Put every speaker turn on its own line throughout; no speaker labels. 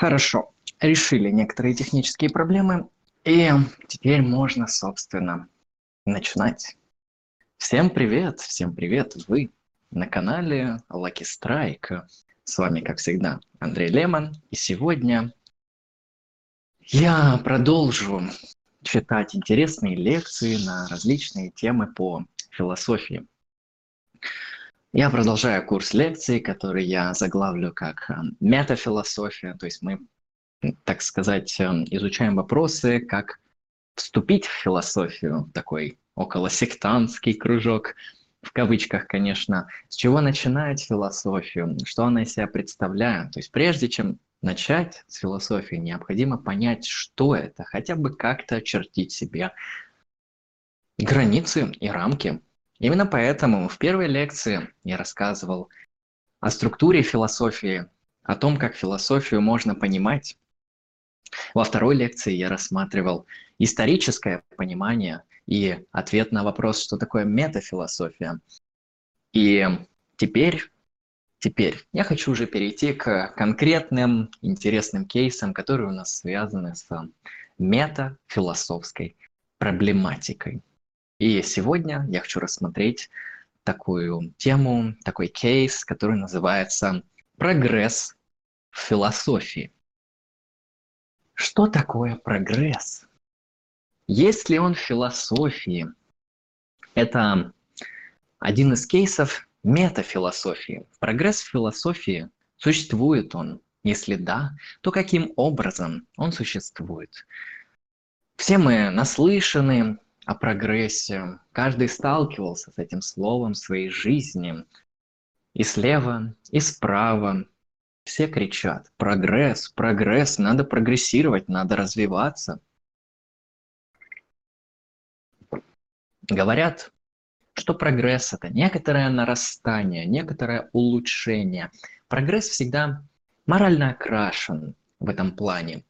Хорошо, решили некоторые технические проблемы, и теперь можно, собственно, начинать. Всем привет, всем привет, вы на канале Lucky Strike. С вами, как всегда, Андрей Лемон, и сегодня я продолжу читать интересные лекции на различные темы по философии. Я продолжаю курс лекций, который я заглавлю как эм, метафилософия, то есть мы, так сказать, эм, изучаем вопросы, как вступить в философию, такой околосектантский кружок, в кавычках, конечно, с чего начинать философию, что она из себя представляет. То есть прежде чем начать с философии, необходимо понять, что это, хотя бы как-то очертить себе границы и рамки Именно поэтому в первой лекции я рассказывал о структуре философии, о том, как философию можно понимать. Во второй лекции я рассматривал историческое понимание и ответ на вопрос, что такое метафилософия. И теперь, теперь я хочу уже перейти к конкретным интересным кейсам, которые у нас связаны с метафилософской проблематикой. И сегодня я хочу рассмотреть такую тему, такой кейс, который называется «Прогресс в философии». Что такое прогресс? Есть ли он в философии? Это один из кейсов метафилософии. Прогресс в философии, существует он? Если да, то каким образом он существует? Все мы наслышаны о прогрессе. Каждый сталкивался с этим словом в своей жизни. И слева, и справа. Все кричат «Прогресс, прогресс, надо прогрессировать, надо развиваться». Говорят, что прогресс – это некоторое нарастание, некоторое улучшение. Прогресс всегда морально окрашен в этом плане.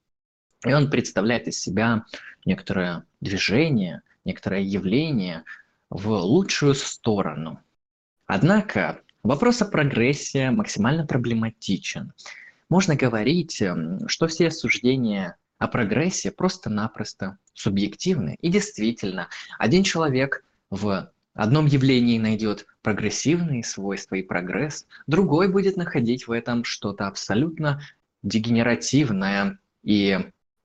И он представляет из себя некоторое движение, некоторое явление в лучшую сторону. Однако вопрос о прогрессе максимально проблематичен. Можно говорить, эм, что все суждения о прогрессе просто-напросто субъективны. И действительно, один человек в одном явлении найдет прогрессивные свойства и прогресс, другой будет находить в этом что-то абсолютно дегенеративное и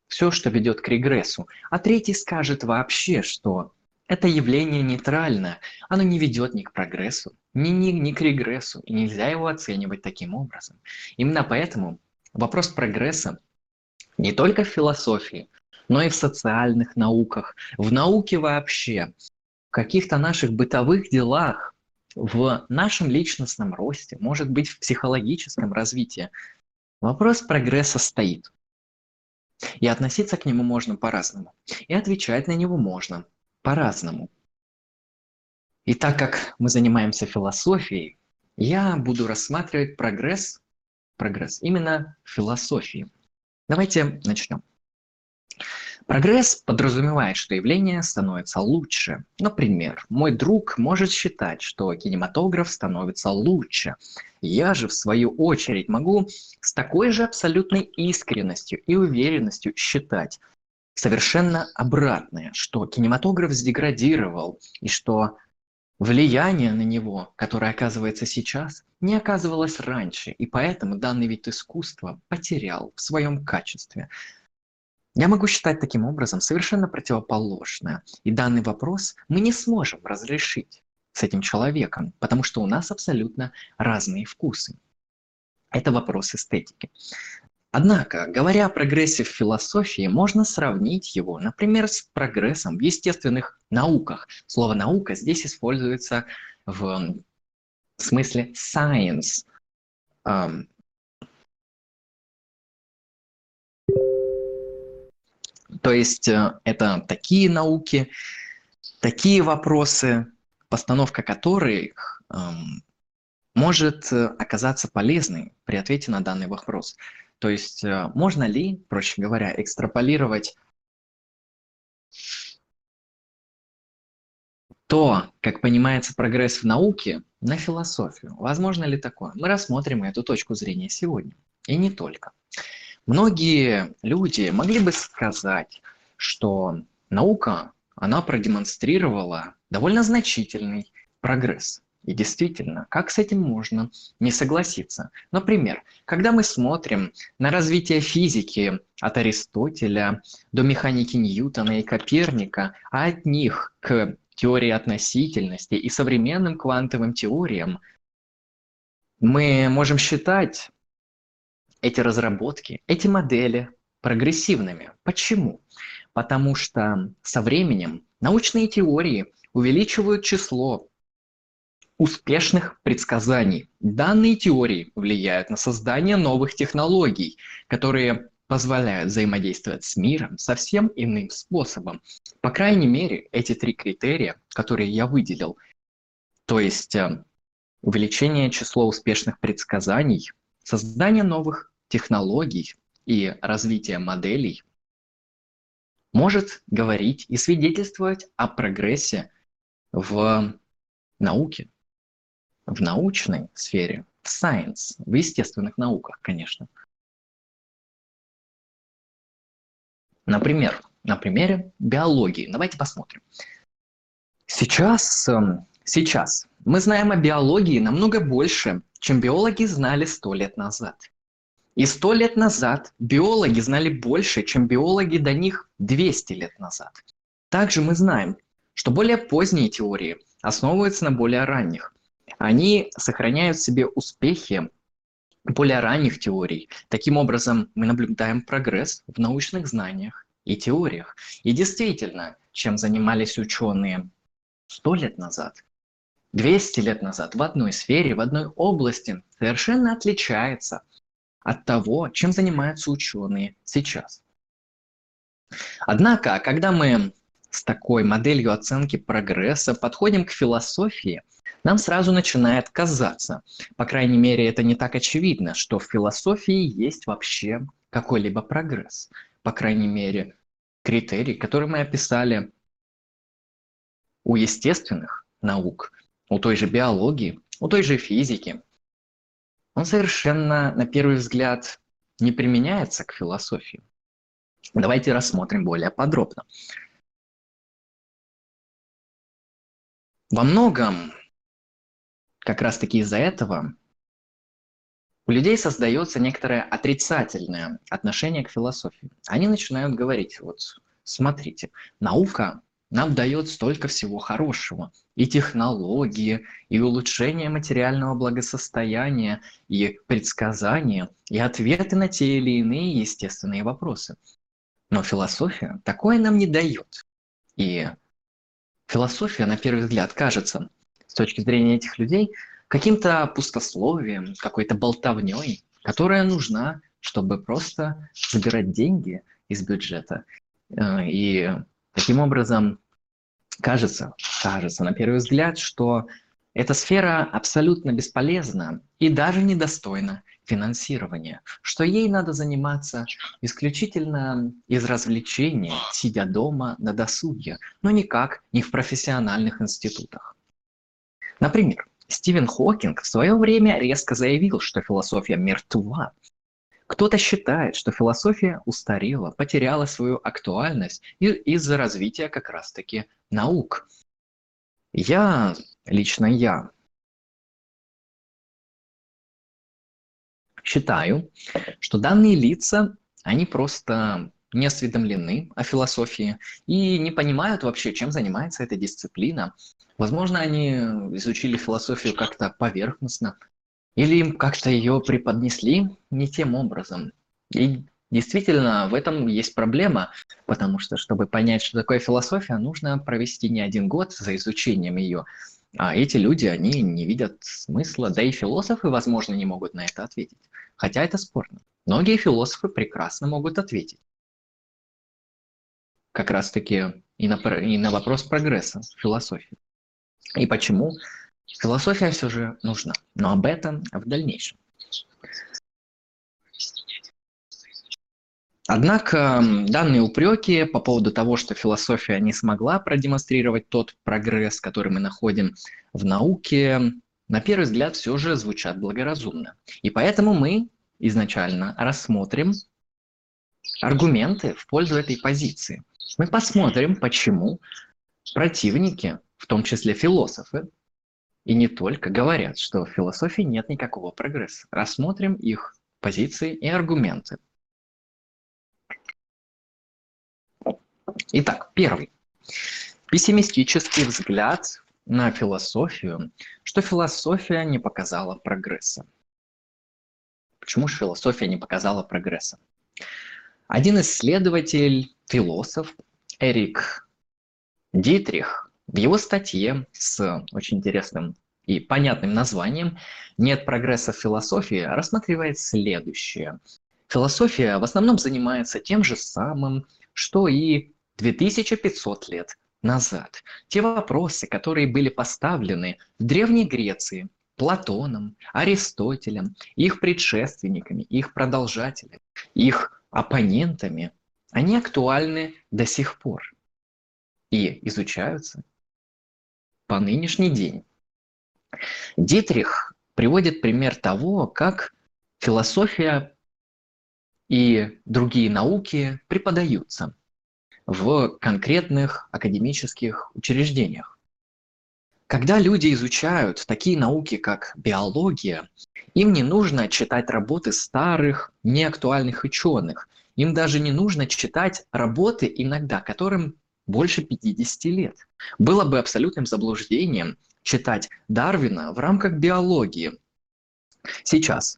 все, что ведет к регрессу, а третий скажет вообще, что это явление нейтральное, оно не ведет ни к прогрессу, ни, ни, ни к регрессу, и нельзя его оценивать таким образом. Именно поэтому вопрос прогресса не только в философии, но и в социальных науках, в науке вообще, в каких-то наших бытовых делах, в нашем личностном росте, может быть, в психологическом развитии. Вопрос прогресса стоит. И относиться к нему можно по-разному. И отвечать на него можно по-разному. И так как мы занимаемся философией, я буду рассматривать прогресс, прогресс именно философии. Давайте начнем. Прогресс подразумевает, что явление становится лучше. Например, мой друг может считать, что кинематограф становится лучше. Я же, в свою очередь, могу с такой же абсолютной искренностью и уверенностью считать совершенно обратное, что кинематограф сдеградировал и что влияние на него, которое оказывается сейчас, не оказывалось раньше, и поэтому данный вид искусства потерял в своем качестве – я могу считать таким образом совершенно противоположное. И данный вопрос мы не сможем разрешить с этим человеком, потому что у нас абсолютно разные вкусы. Это вопрос эстетики. Однако, говоря о прогрессе в философии, можно сравнить его, например, с прогрессом в естественных науках. Слово «наука» здесь используется в смысле science, То есть э, это такие науки, такие вопросы, постановка которых эм, может э, оказаться полезной при ответе на данный вопрос. То есть э, можно ли, проще говоря, экстраполировать то, как понимается прогресс в науке, на философию. Возможно ли такое? Мы рассмотрим эту точку зрения сегодня. И не только. Многие люди могли бы сказать, что наука, она продемонстрировала довольно значительный прогресс. И действительно, как с этим можно не согласиться? Например, когда мы смотрим на развитие физики от Аристотеля до механики Ньютона и Коперника, а от них к теории относительности и современным квантовым теориям, мы можем считать эти разработки, эти модели прогрессивными. Почему? Потому что со временем научные теории увеличивают число успешных предсказаний. Данные теории влияют на создание новых технологий, которые позволяют взаимодействовать с миром совсем иным способом. По крайней мере, эти три критерия, которые я выделил, то есть э, увеличение числа успешных предсказаний, создание новых технологий и развитие моделей, может говорить и свидетельствовать о прогрессе в науке в научной сфере, в science, в естественных науках, конечно. Например, на примере биологии. Давайте посмотрим. Сейчас, эм, сейчас мы знаем о биологии намного больше, чем биологи знали сто лет назад. И сто лет назад биологи знали больше, чем биологи до них 200 лет назад. Также мы знаем, что более поздние теории основываются на более ранних они сохраняют в себе успехи более ранних теорий. Таким образом, мы наблюдаем прогресс в научных знаниях и теориях. И действительно, чем занимались ученые сто лет назад, 200 лет назад в одной сфере, в одной области совершенно отличается от того, чем занимаются ученые сейчас. Однако, когда мы с такой моделью оценки прогресса подходим к философии – нам сразу начинает казаться, по крайней мере это не так очевидно, что в философии есть вообще какой-либо прогресс. По крайней мере, критерий, который мы описали у естественных наук, у той же биологии, у той же физики, он совершенно, на первый взгляд, не применяется к философии. Давайте рассмотрим более подробно. Во многом как раз-таки из-за этого у людей создается некоторое отрицательное отношение к философии. Они начинают говорить, вот смотрите, наука нам дает столько всего хорошего. И технологии, и улучшение материального благосостояния, и предсказания, и ответы на те или иные естественные вопросы. Но философия такое нам не дает. И философия, на первый взгляд, кажется с точки зрения этих людей каким-то пустословием, какой-то болтовней, которая нужна, чтобы просто забирать деньги из бюджета. Э, и таким образом кажется, кажется на первый взгляд, что эта сфера абсолютно бесполезна и даже недостойна финансирования, что ей надо заниматься исключительно из развлечения, сидя дома на досуге, но никак не в профессиональных институтах. Например, Стивен Хокинг в свое время резко заявил, что философия мертва. Кто-то считает, что философия устарела, потеряла свою актуальность из-за развития как раз-таки наук. Я, лично я, считаю, что данные лица, они просто не осведомлены о философии и не понимают вообще, чем занимается эта дисциплина. Возможно, они изучили философию как-то поверхностно, или им как-то ее преподнесли не тем образом. И действительно, в этом есть проблема, потому что, чтобы понять, что такое философия, нужно провести не один год за изучением ее. А эти люди, они не видят смысла, да и философы, возможно, не могут на это ответить. Хотя это спорно. Многие философы прекрасно могут ответить как раз-таки и на, и на вопрос прогресса в философии. И почему философия все же нужна. Но об этом в дальнейшем. Однако данные упреки по поводу того, что философия не смогла продемонстрировать тот прогресс, который мы находим в науке, на первый взгляд все же звучат благоразумно. И поэтому мы изначально рассмотрим аргументы в пользу этой позиции. Мы посмотрим, почему противники, в том числе философы, и не только, говорят, что в философии нет никакого прогресса. Рассмотрим их позиции и аргументы. Итак, первый. Пессимистический взгляд на философию, что философия не показала прогресса. Почему же философия не показала прогресса? Один исследователь, философ Эрик Дитрих в его статье с очень интересным и понятным названием «Нет прогресса в философии» рассматривает следующее. Философия в основном занимается тем же самым, что и 2500 лет назад. Те вопросы, которые были поставлены в Древней Греции Платоном, Аристотелем, их предшественниками, их продолжателями, их оппонентами, они актуальны до сих пор и изучаются по нынешний день. Дитрих приводит пример того, как философия и другие науки преподаются в конкретных академических учреждениях. Когда люди изучают такие науки, как биология, им не нужно читать работы старых, неактуальных ученых. Им даже не нужно читать работы иногда, которым больше 50 лет. Было бы абсолютным заблуждением читать Дарвина в рамках биологии сейчас,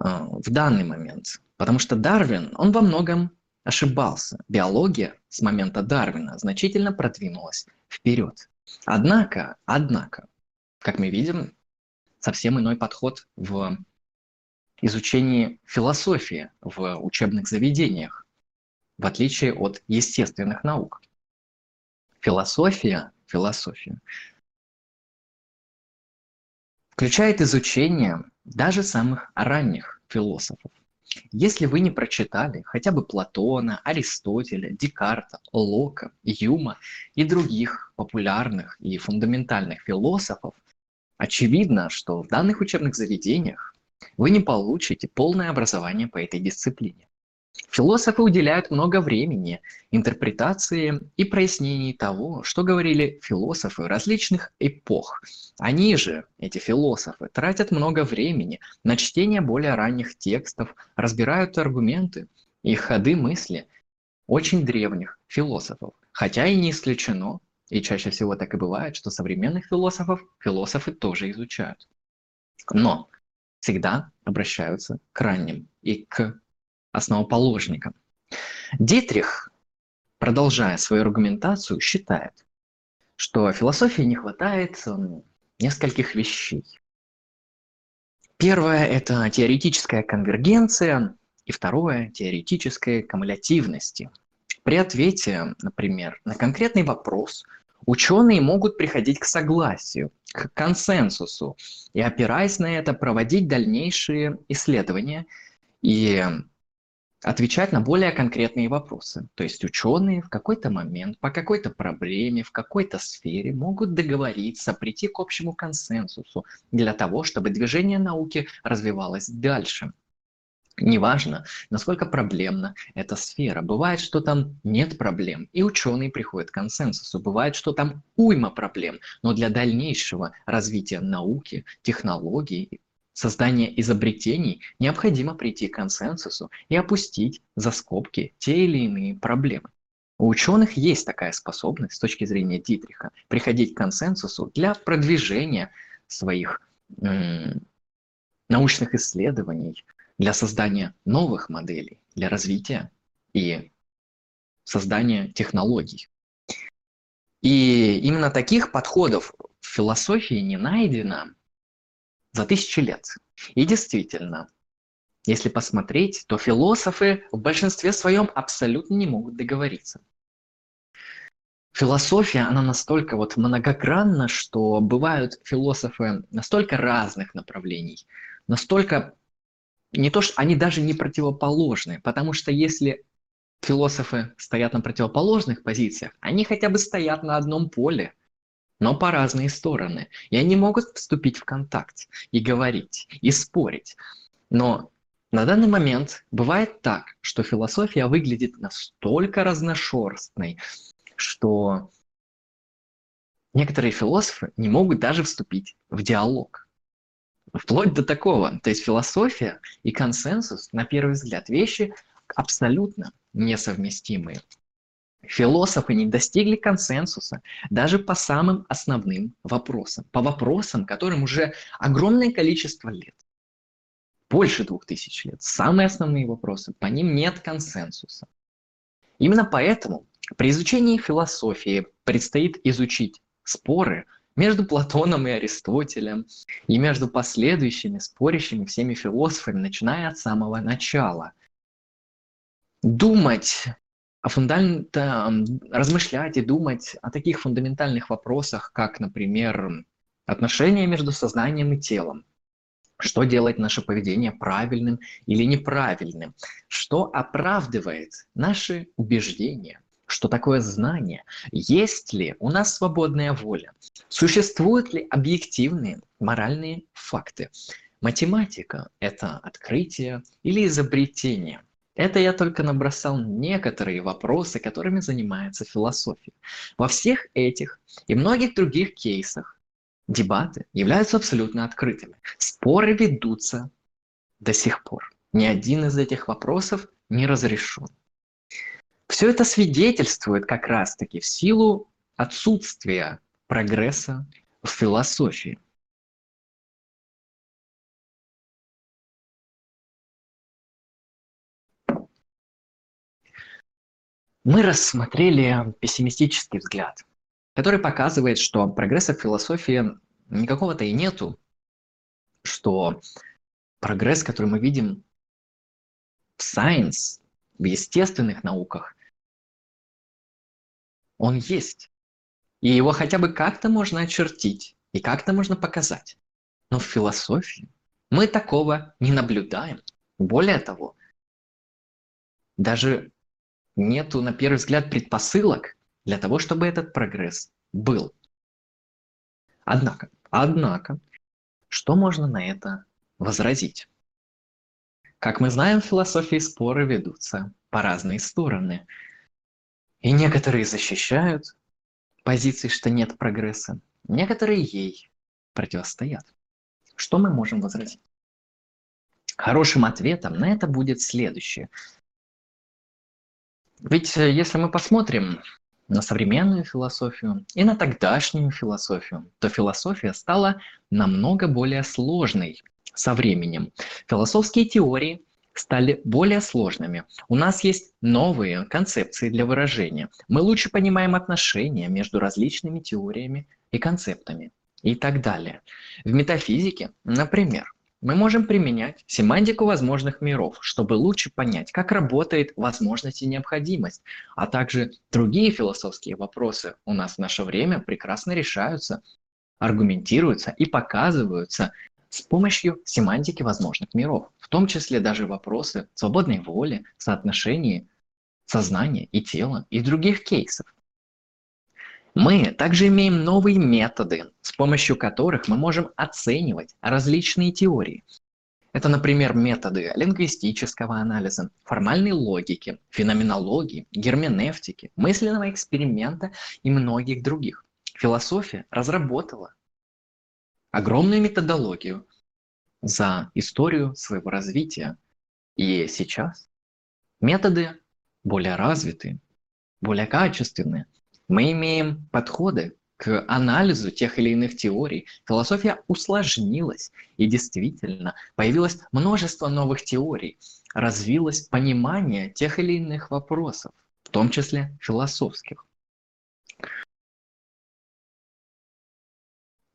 э, в данный момент. Потому что Дарвин, он во многом ошибался. Биология с момента Дарвина значительно продвинулась вперед. Однако, однако, как мы видим, совсем иной подход в изучении философии в учебных заведениях, в отличие от естественных наук. Философия, философия включает изучение даже самых ранних философов. Если вы не прочитали хотя бы Платона, Аристотеля, Декарта, Лока, Юма и других популярных и фундаментальных философов, очевидно, что в данных учебных заведениях вы не получите полное образование по этой дисциплине. Философы уделяют много времени интерпретации и прояснении того, что говорили философы различных эпох. Они же, эти философы, тратят много времени на чтение более ранних текстов, разбирают аргументы и ходы мысли очень древних философов. Хотя и не исключено, и чаще всего так и бывает, что современных философов философы тоже изучают. Но всегда обращаются к ранним и к основоположником. Дитрих, продолжая свою аргументацию, считает, что философии не хватает нескольких вещей. Первое – это теоретическая конвергенция, и второе – теоретическая кумулятивности. При ответе, например, на конкретный вопрос ученые могут приходить к согласию, к консенсусу и, опираясь на это, проводить дальнейшие исследования и отвечать на более конкретные вопросы. То есть ученые в какой-то момент, по какой-то проблеме, в какой-то сфере могут договориться, прийти к общему консенсусу для того, чтобы движение науки развивалось дальше. Неважно, насколько проблемна эта сфера. Бывает, что там нет проблем, и ученые приходят к консенсусу. Бывает, что там уйма проблем, но для дальнейшего развития науки, технологий создания изобретений необходимо прийти к консенсусу и опустить за скобки те или иные проблемы. У ученых есть такая способность с точки зрения Дитриха приходить к консенсусу для продвижения своих научных исследований, для создания новых моделей, для развития и создания технологий. И именно таких подходов в философии не найдено за тысячи лет. И действительно, если посмотреть, то философы в большинстве своем абсолютно не могут договориться. Философия, она настолько вот многогранна, что бывают философы настолько разных направлений, настолько не то, что они даже не противоположны, потому что если философы стоят на противоположных позициях, они хотя бы стоят на одном поле, но по разные стороны. И они могут вступить в контакт и говорить, и спорить. Но на данный момент бывает так, что философия выглядит настолько разношерстной, что некоторые философы не могут даже вступить в диалог. Вплоть до такого. То есть философия и консенсус, на первый взгляд, вещи абсолютно несовместимые. Философы не достигли консенсуса даже по самым основным вопросам, по вопросам, которым уже огромное количество лет, больше двух тысяч лет, самые основные вопросы, по ним нет консенсуса. Именно поэтому при изучении философии предстоит изучить споры между Платоном и Аристотелем, и между последующими спорящими всеми философами, начиная от самого начала. Думать фундамента, размышлять и думать о таких фундаментальных вопросах, как, например, отношения между сознанием и телом, что делает наше поведение правильным или неправильным, что оправдывает наши убеждения, что такое знание, есть ли у нас свободная воля, существуют ли объективные моральные факты. Математика – это открытие или изобретение. Это я только набросал некоторые вопросы, которыми занимается философия. Во всех этих и многих других кейсах дебаты являются абсолютно открытыми. Споры ведутся до сих пор. Ни один из этих вопросов не разрешен. Все это свидетельствует как раз-таки в силу отсутствия прогресса в философии. Мы рассмотрели пессимистический взгляд, который показывает, что прогресса в философии никакого-то и нету, что прогресс, который мы видим в science, в естественных науках, он есть. И его хотя бы как-то можно очертить и как-то можно показать. Но в философии мы такого не наблюдаем. Более того, даже нету, на первый взгляд, предпосылок для того, чтобы этот прогресс был. Однако, однако, что можно на это возразить? Как мы знаем, в философии споры ведутся по разные стороны. И некоторые защищают позиции, что нет прогресса, некоторые ей противостоят. Что мы можем возразить? Хорошим ответом на это будет следующее. Ведь э, если мы посмотрим на современную философию и на тогдашнюю философию, то философия стала намного более сложной со временем. Философские теории стали более сложными. У нас есть новые концепции для выражения. Мы лучше понимаем отношения между различными теориями и концептами и так далее. В метафизике, например, мы можем применять семантику возможных миров, чтобы лучше понять, как работает возможность и необходимость, а также другие философские вопросы у нас в наше время прекрасно решаются, аргументируются и показываются с помощью семантики возможных миров, в том числе даже вопросы свободной воли, соотношений сознания и тела и других кейсов. Мы также имеем новые методы, с помощью которых мы можем оценивать различные теории. Это, например, методы лингвистического анализа, формальной логики, феноменологии, герменевтики, мысленного эксперимента и многих других. Философия разработала огромную методологию за историю своего развития. И сейчас методы более развитые, более качественные – мы имеем подходы к анализу тех или иных теорий. Философия усложнилась, и действительно появилось множество новых теорий, развилось понимание тех или иных вопросов, в том числе философских.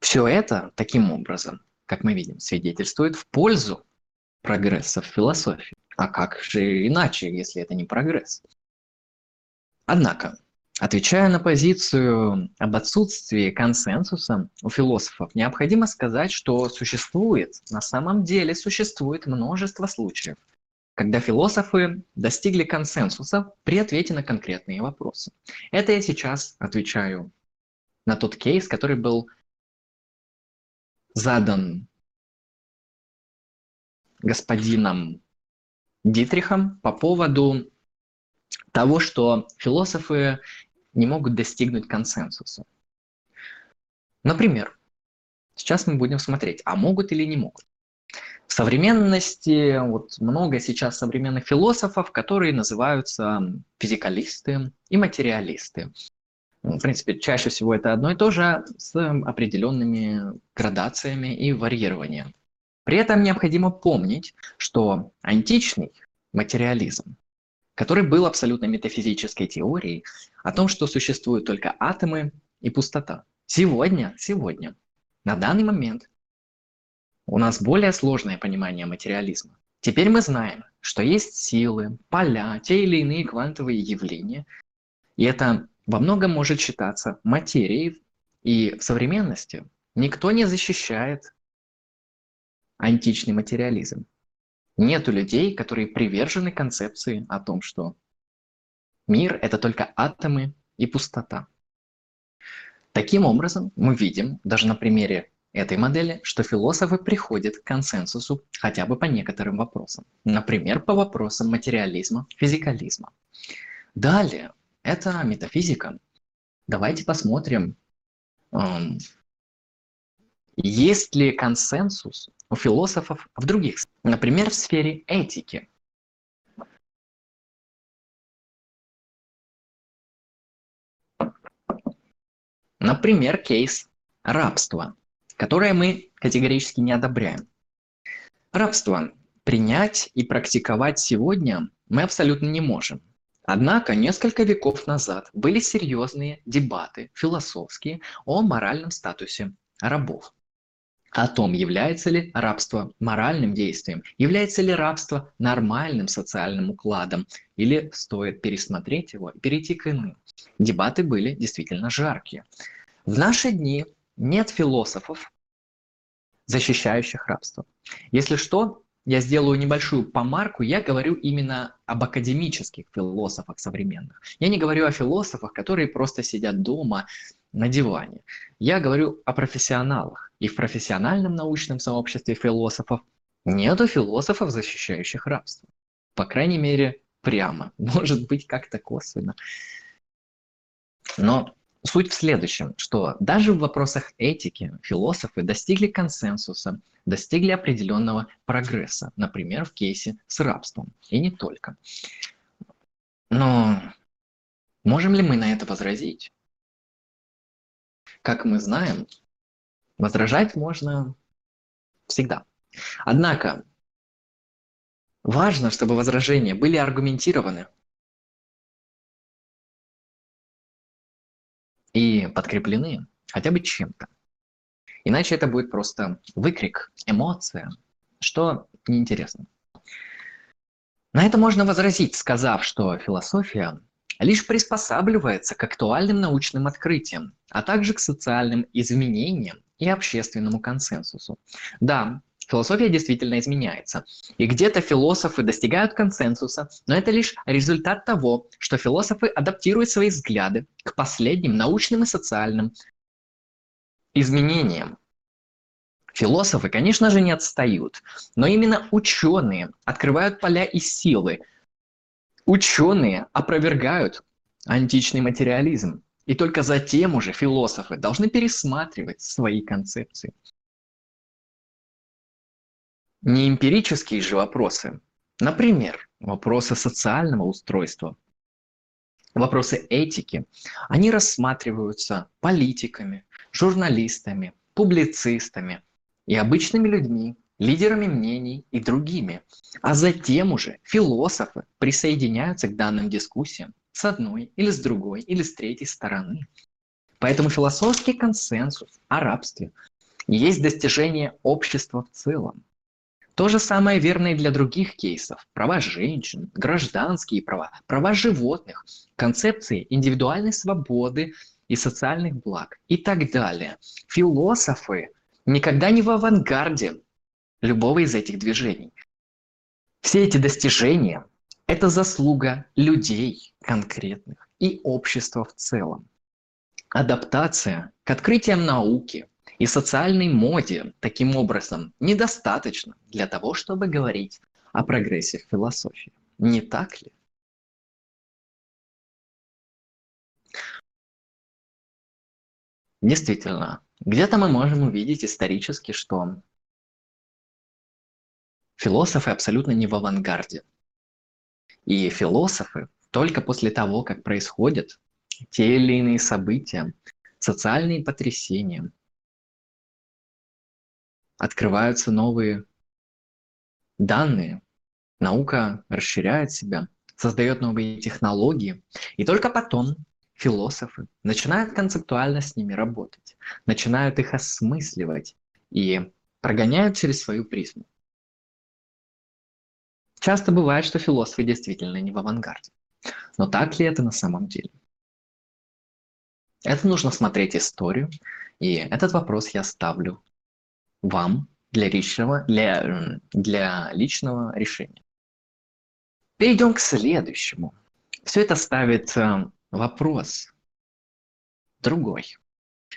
Все это таким образом, как мы видим, свидетельствует в пользу прогресса в философии. А как же иначе, если это не прогресс? Однако, Отвечая на позицию об отсутствии консенсуса у философов, необходимо сказать, что существует, на самом деле существует множество случаев, когда философы достигли консенсуса при ответе на конкретные вопросы. Это я сейчас отвечаю на тот кейс, который был задан господином Дитрихом по поводу того, что философы не могут достигнуть консенсуса. Например, сейчас мы будем смотреть, а могут или не могут. В современности вот много сейчас современных философов, которые называются физикалисты и материалисты. В принципе, чаще всего это одно и то же с определенными градациями и варьированием. При этом необходимо помнить, что античный материализм, который был абсолютно метафизической теорией о том, что существуют только атомы и пустота. Сегодня, сегодня, на данный момент у нас более сложное понимание материализма. Теперь мы знаем, что есть силы, поля, те или иные квантовые явления, и это во многом может считаться материей, и в современности никто не защищает античный материализм. Нету людей, которые привержены концепции о том, что мир — это только атомы и пустота. Таким образом, мы видим, даже на примере этой модели, что философы приходят к консенсусу хотя бы по некоторым вопросам. Например, по вопросам материализма, физикализма. Далее, это метафизика. Давайте посмотрим, эм, есть ли консенсус у философов в других, например, в сфере этики. Например, кейс рабства которое мы категорически не одобряем. Рабство принять и практиковать сегодня мы абсолютно не можем. Однако несколько веков назад были серьезные дебаты философские о моральном статусе рабов. О том, является ли рабство моральным действием, является ли рабство нормальным социальным укладом, или стоит пересмотреть его и перейти к иным. Дебаты были действительно жаркие. В наши дни нет философов, защищающих рабство. Если что, я сделаю небольшую помарку, я говорю именно об академических философах современных. Я не говорю о философах, которые просто сидят дома на диване. Я говорю о профессионалах. И в профессиональном научном сообществе философов нету философов, защищающих рабство. По крайней мере, прямо. Может быть, как-то косвенно. Но Суть в следующем, что даже в вопросах этики философы достигли консенсуса, достигли определенного прогресса, например, в кейсе с рабством, и не только. Но можем ли мы на это возразить? Как мы знаем, возражать можно всегда. Однако, важно, чтобы возражения были аргументированы, и подкреплены хотя бы чем-то. Иначе это будет просто выкрик, эмоция, что неинтересно. На это можно возразить, сказав, что философия лишь приспосабливается к актуальным научным открытиям, а также к социальным изменениям и общественному консенсусу. Да, Философия действительно изменяется. И где-то философы достигают консенсуса, но это лишь результат того, что философы адаптируют свои взгляды к последним научным и социальным изменениям. Философы, конечно же, не отстают, но именно ученые открывают поля и силы. Ученые опровергают античный материализм. И только затем уже философы должны пересматривать свои концепции. Не эмпирические же вопросы. Например, вопросы социального устройства, вопросы этики, они рассматриваются политиками, журналистами, публицистами и обычными людьми, лидерами мнений и другими. А затем уже философы присоединяются к данным дискуссиям с одной или с другой или с третьей стороны. Поэтому философский консенсус о рабстве есть достижение общества в целом. То же самое верно и для других кейсов. Права женщин, гражданские права, права животных, концепции индивидуальной свободы и социальных благ и так далее. Философы никогда не в авангарде любого из этих движений. Все эти достижения – это заслуга людей конкретных и общества в целом. Адаптация к открытиям науки, и социальной моде таким образом недостаточно для того, чтобы говорить о прогрессе в философии. Не так ли? Действительно, где-то мы можем увидеть исторически, что философы абсолютно не в авангарде. И философы только после того, как происходят те или иные события, социальные потрясения, открываются новые данные, наука расширяет себя, создает новые технологии, и только потом философы начинают концептуально с ними работать, начинают их осмысливать и прогоняют через свою призму. Часто бывает, что философы действительно не в авангарде. Но так ли это на самом деле? Это нужно смотреть историю, и этот вопрос я ставлю вам для личного, для, для личного решения. Перейдем к следующему. Все это ставит э, вопрос другой.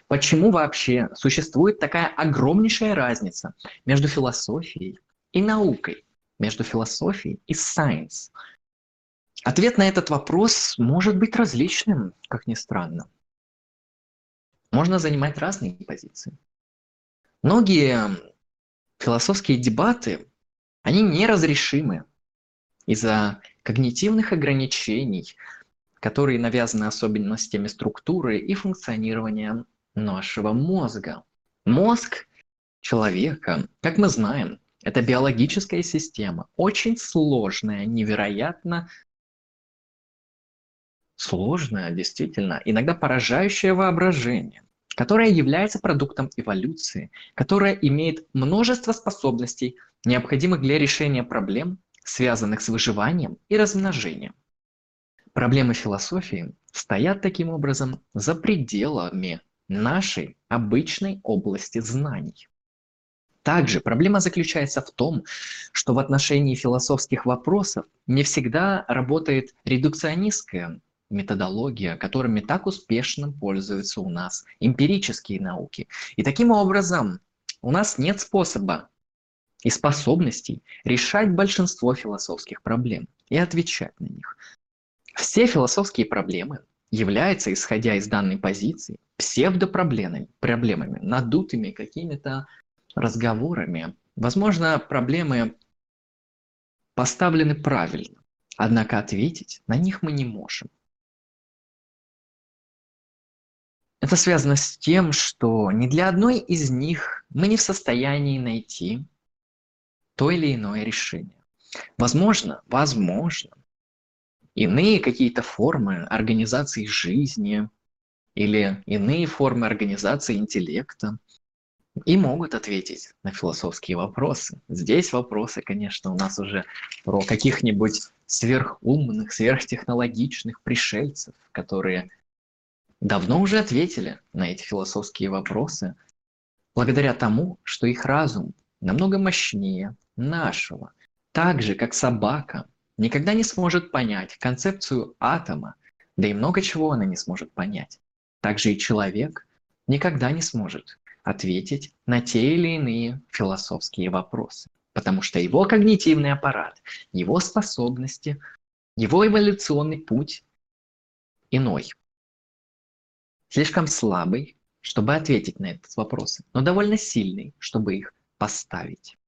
Почему вообще существует такая огромнейшая разница между философией и наукой, между философией и science? Ответ на этот вопрос может быть различным, как ни странно. Можно занимать разные позиции. Многие философские дебаты, они неразрешимы из-за когнитивных ограничений, которые навязаны особенностями структуры и функционирования нашего мозга. Мозг человека, как мы знаем, это биологическая система, очень сложная, невероятно сложная, действительно, иногда поражающее воображение, которая является продуктом эволюции, которая имеет множество способностей, необходимых для решения проблем, связанных с выживанием и размножением. Проблемы философии стоят таким образом за пределами нашей обычной области знаний. Также проблема заключается в том, что в отношении философских вопросов не всегда работает редукционистская методология, которыми так успешно пользуются у нас эмпирические науки. И таким образом у нас нет способа и способностей решать большинство философских проблем и отвечать на них. Все философские проблемы являются, исходя из данной позиции, псевдопроблемами, проблемами, надутыми какими-то разговорами. Возможно, проблемы поставлены правильно, однако ответить на них мы не можем. Это связано с тем, что ни для одной из них мы не в состоянии найти то или иное решение. Возможно, возможно, иные какие-то формы организации жизни или иные формы организации интеллекта и могут ответить на философские вопросы. Здесь вопросы, конечно, у нас уже про каких-нибудь сверхумных, сверхтехнологичных пришельцев, которые давно уже ответили на эти философские вопросы, благодаря тому, что их разум намного мощнее нашего. Так же, как собака никогда не сможет понять концепцию атома, да и много чего она не сможет понять. Также и человек никогда не сможет ответить на те или иные философские вопросы, потому что его когнитивный аппарат, его способности, его эволюционный путь иной. Слишком слабый, чтобы ответить на этот вопрос, но довольно сильный, чтобы их поставить.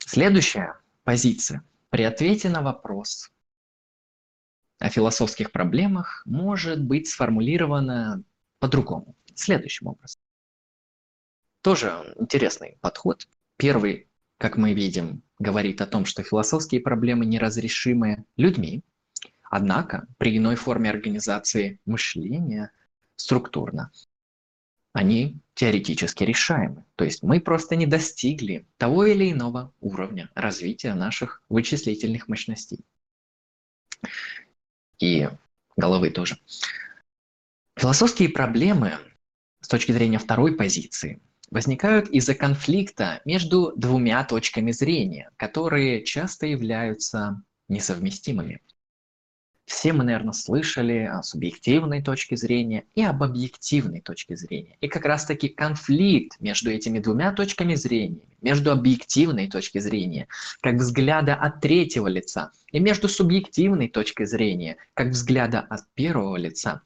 Следующая позиция. При ответе на вопрос о философских проблемах может быть сформулирована по-другому, следующим образом. Тоже интересный подход. Первый, как мы видим, говорит о том, что философские проблемы неразрешимы людьми, однако при иной форме организации мышления структурно они теоретически решаемы. То есть мы просто не достигли того или иного уровня развития наших вычислительных мощностей. И головы тоже. Философские проблемы с точки зрения второй позиции возникают из-за конфликта между двумя точками зрения, которые часто являются несовместимыми. Все мы, наверное, слышали о субъективной точке зрения и об объективной точке зрения. И как раз-таки конфликт между этими двумя точками зрения, между объективной точки зрения, как взгляда от третьего лица, и между субъективной точкой зрения, как взгляда от первого лица,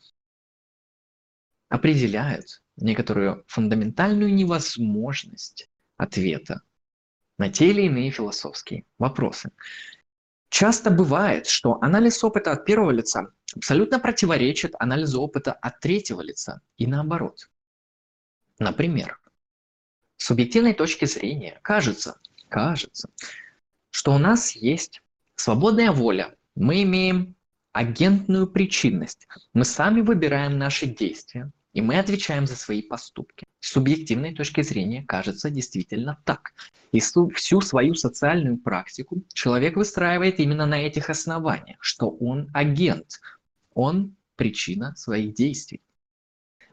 определяют некоторую фундаментальную невозможность ответа на те или иные философские вопросы. Часто бывает, что анализ опыта от первого лица абсолютно противоречит анализу опыта от третьего лица и наоборот. Например, с субъективной точки зрения кажется, кажется, что у нас есть свободная воля, мы имеем агентную причинность, мы сами выбираем наши действия, и мы отвечаем за свои поступки. С субъективной точки зрения кажется действительно так. И всю свою социальную практику человек выстраивает именно на этих основаниях, что он агент, он причина своих действий.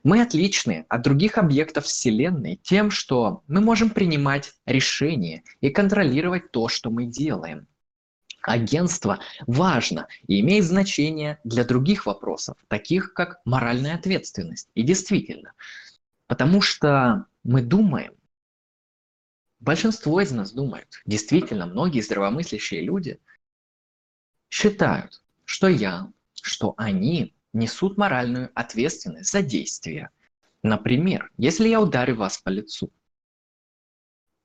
Мы отличны от других объектов Вселенной тем, что мы можем принимать решения и контролировать то, что мы делаем. Агентство важно и имеет значение для других вопросов, таких как моральная ответственность. И действительно, потому что мы думаем, большинство из нас думает, действительно, многие здравомыслящие люди считают, что я, что они несут моральную ответственность за действия. Например, если я ударю вас по лицу,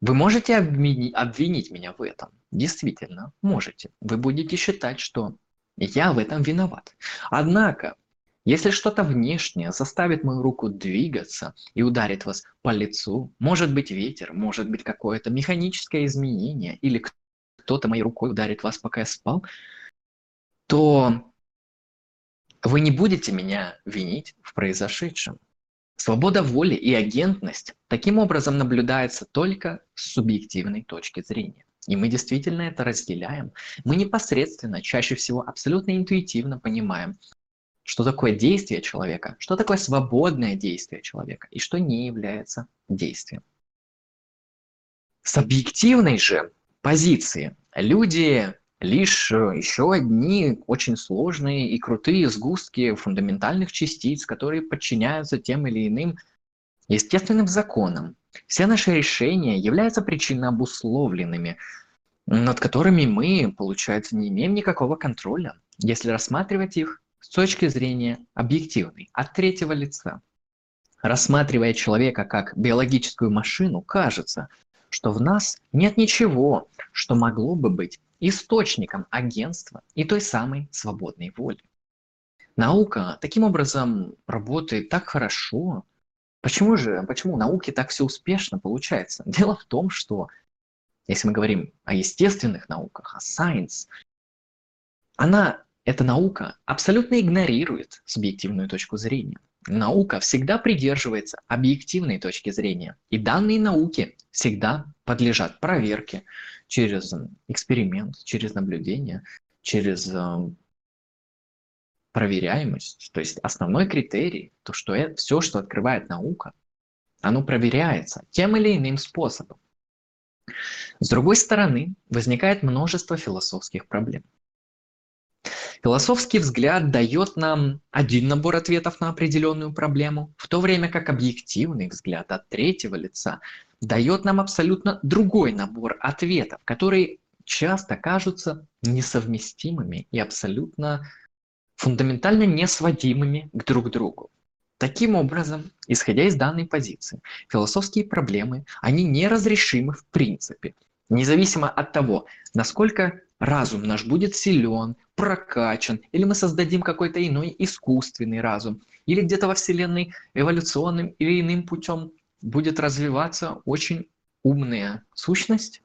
вы можете обвинить меня в этом. Действительно, можете. Вы будете считать, что я в этом виноват. Однако, если что-то внешнее заставит мою руку двигаться и ударит вас по лицу, может быть ветер, может быть какое-то механическое изменение, или кто-то моей рукой ударит вас, пока я спал, то вы не будете меня винить в произошедшем. Свобода воли и агентность таким образом наблюдается только с субъективной точки зрения. И мы действительно это разделяем. Мы непосредственно, чаще всего абсолютно интуитивно понимаем, что такое действие человека, что такое свободное действие человека и что не является действием. С объективной же позиции люди лишь э, еще одни очень сложные и крутые сгустки фундаментальных частиц, которые подчиняются тем или иным естественным законам, все наши решения являются причинно обусловленными, над которыми мы, получается, не имеем никакого контроля, если рассматривать их с точки зрения объективной, от третьего лица. Рассматривая человека как биологическую машину, кажется, что в нас нет ничего, что могло бы быть источником агентства и той самой свободной воли. Наука таким образом работает так хорошо, Почему же, почему у науки так все успешно получается? Дело в том, что если мы говорим о естественных науках, о science, она, эта наука, абсолютно игнорирует субъективную точку зрения. Наука всегда придерживается объективной точки зрения, и данные науки всегда подлежат проверке через эксперимент, через наблюдение, через проверяемость, то есть основной критерий, то что это, все, что открывает наука, оно проверяется тем или иным способом. С другой стороны, возникает множество философских проблем. Философский взгляд дает нам один набор ответов на определенную проблему, в то время как объективный взгляд от третьего лица дает нам абсолютно другой набор ответов, которые часто кажутся несовместимыми и абсолютно фундаментально несводимыми к друг другу. Таким образом, исходя из данной позиции, философские проблемы, они неразрешимы в принципе, независимо от того, насколько разум наш будет силен, прокачан, или мы создадим какой-то иной искусственный разум, или где-то во Вселенной эволюционным или иным путем будет развиваться очень умная сущность,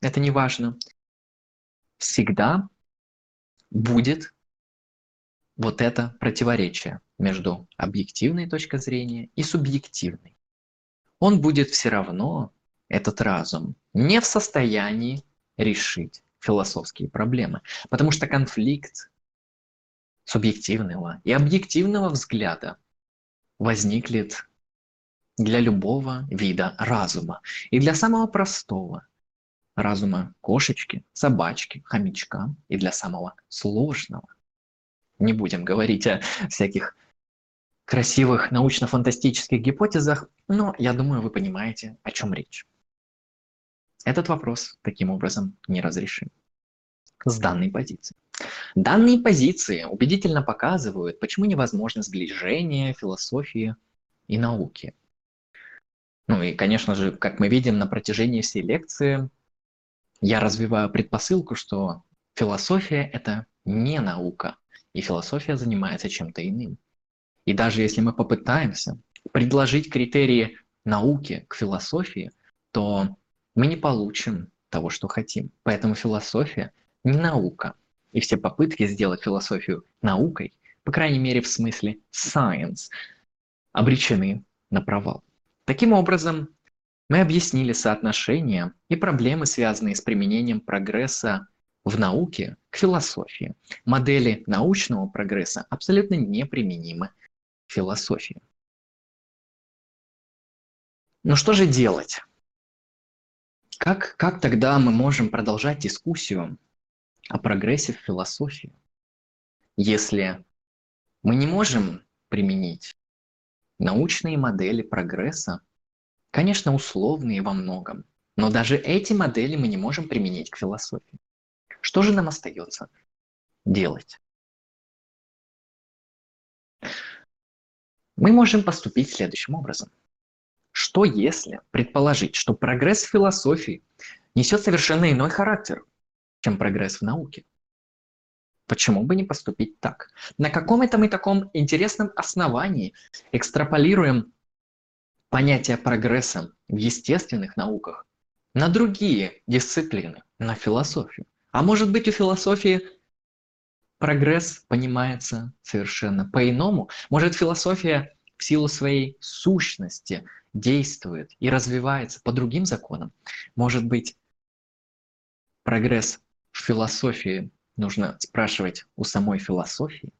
это не важно, всегда будет вот это противоречие между объективной точкой зрения и субъективной. Он будет все равно, этот разум, не в состоянии решить философские проблемы, потому что конфликт субъективного и объективного взгляда возникнет для любого вида разума. И для самого простого разума кошечки, собачки, хомячка, и для самого сложного не будем говорить о всяких красивых научно-фантастических гипотезах, но я думаю, вы понимаете, о чем речь. Этот вопрос таким образом не разрешим с данной позиции. Данные позиции убедительно показывают, почему невозможно сближение философии и науки. Ну и, конечно же, как мы видим на протяжении всей лекции, я развиваю предпосылку, что философия – это не наука, и философия занимается чем-то иным. И даже если мы попытаемся предложить критерии науки к философии, то мы не получим того, что хотим. Поэтому философия не наука. И все попытки сделать философию наукой, по крайней мере в смысле science, обречены на провал. Таким образом, мы объяснили соотношения и проблемы, связанные с применением прогресса в науке к философии. Модели научного прогресса абсолютно неприменимы к философии. Но что же делать? Как, как тогда мы можем продолжать дискуссию о прогрессе в философии, если мы не можем применить научные модели прогресса, конечно, условные во многом, но даже эти модели мы не можем применить к философии. Что же нам остается делать? Мы можем поступить следующим образом. Что если предположить, что прогресс в философии несет совершенно иной характер, чем прогресс в науке? Почему бы не поступить так? На каком это мы таком интересном основании экстраполируем понятие прогресса в естественных науках на другие дисциплины, на философию? А может быть у философии прогресс понимается совершенно по-иному? Может философия в силу своей сущности действует и развивается по другим законам? Может быть прогресс в философии нужно спрашивать у самой философии?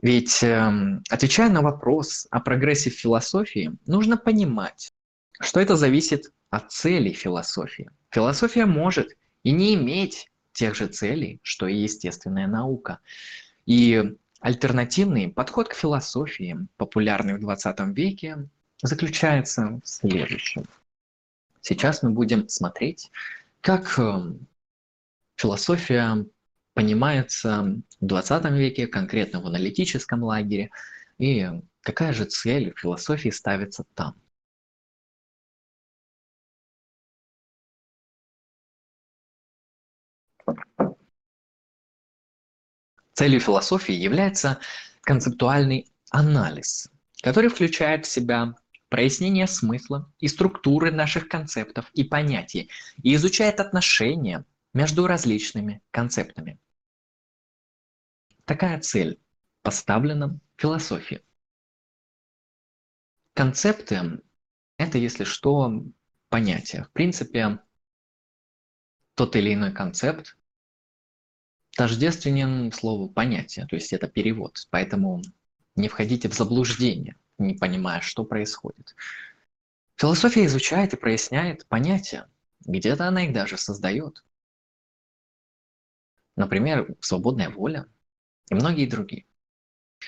Ведь э, отвечая на вопрос о прогрессе в философии, нужно понимать, что это зависит от целей философии. Философия может и не иметь тех же целей, что и естественная наука. И альтернативный подход к философии, популярный в 20 веке, заключается в следующем. Сейчас мы будем смотреть, как эм, философия понимается в 20 веке, конкретно в аналитическом лагере, и какая же цель философии ставится там. Целью философии является концептуальный анализ, который включает в себя прояснение смысла и структуры наших концептов и понятий и изучает отношения между различными концептами. Такая цель поставлена в философии. Концепты – это, если что, понятия. В принципе, тот или иной концепт тождественен слову понятие, то есть это перевод. Поэтому не входите в заблуждение, не понимая, что происходит. Философия изучает и проясняет понятия. Где-то она их даже создает. Например, свободная воля и многие другие.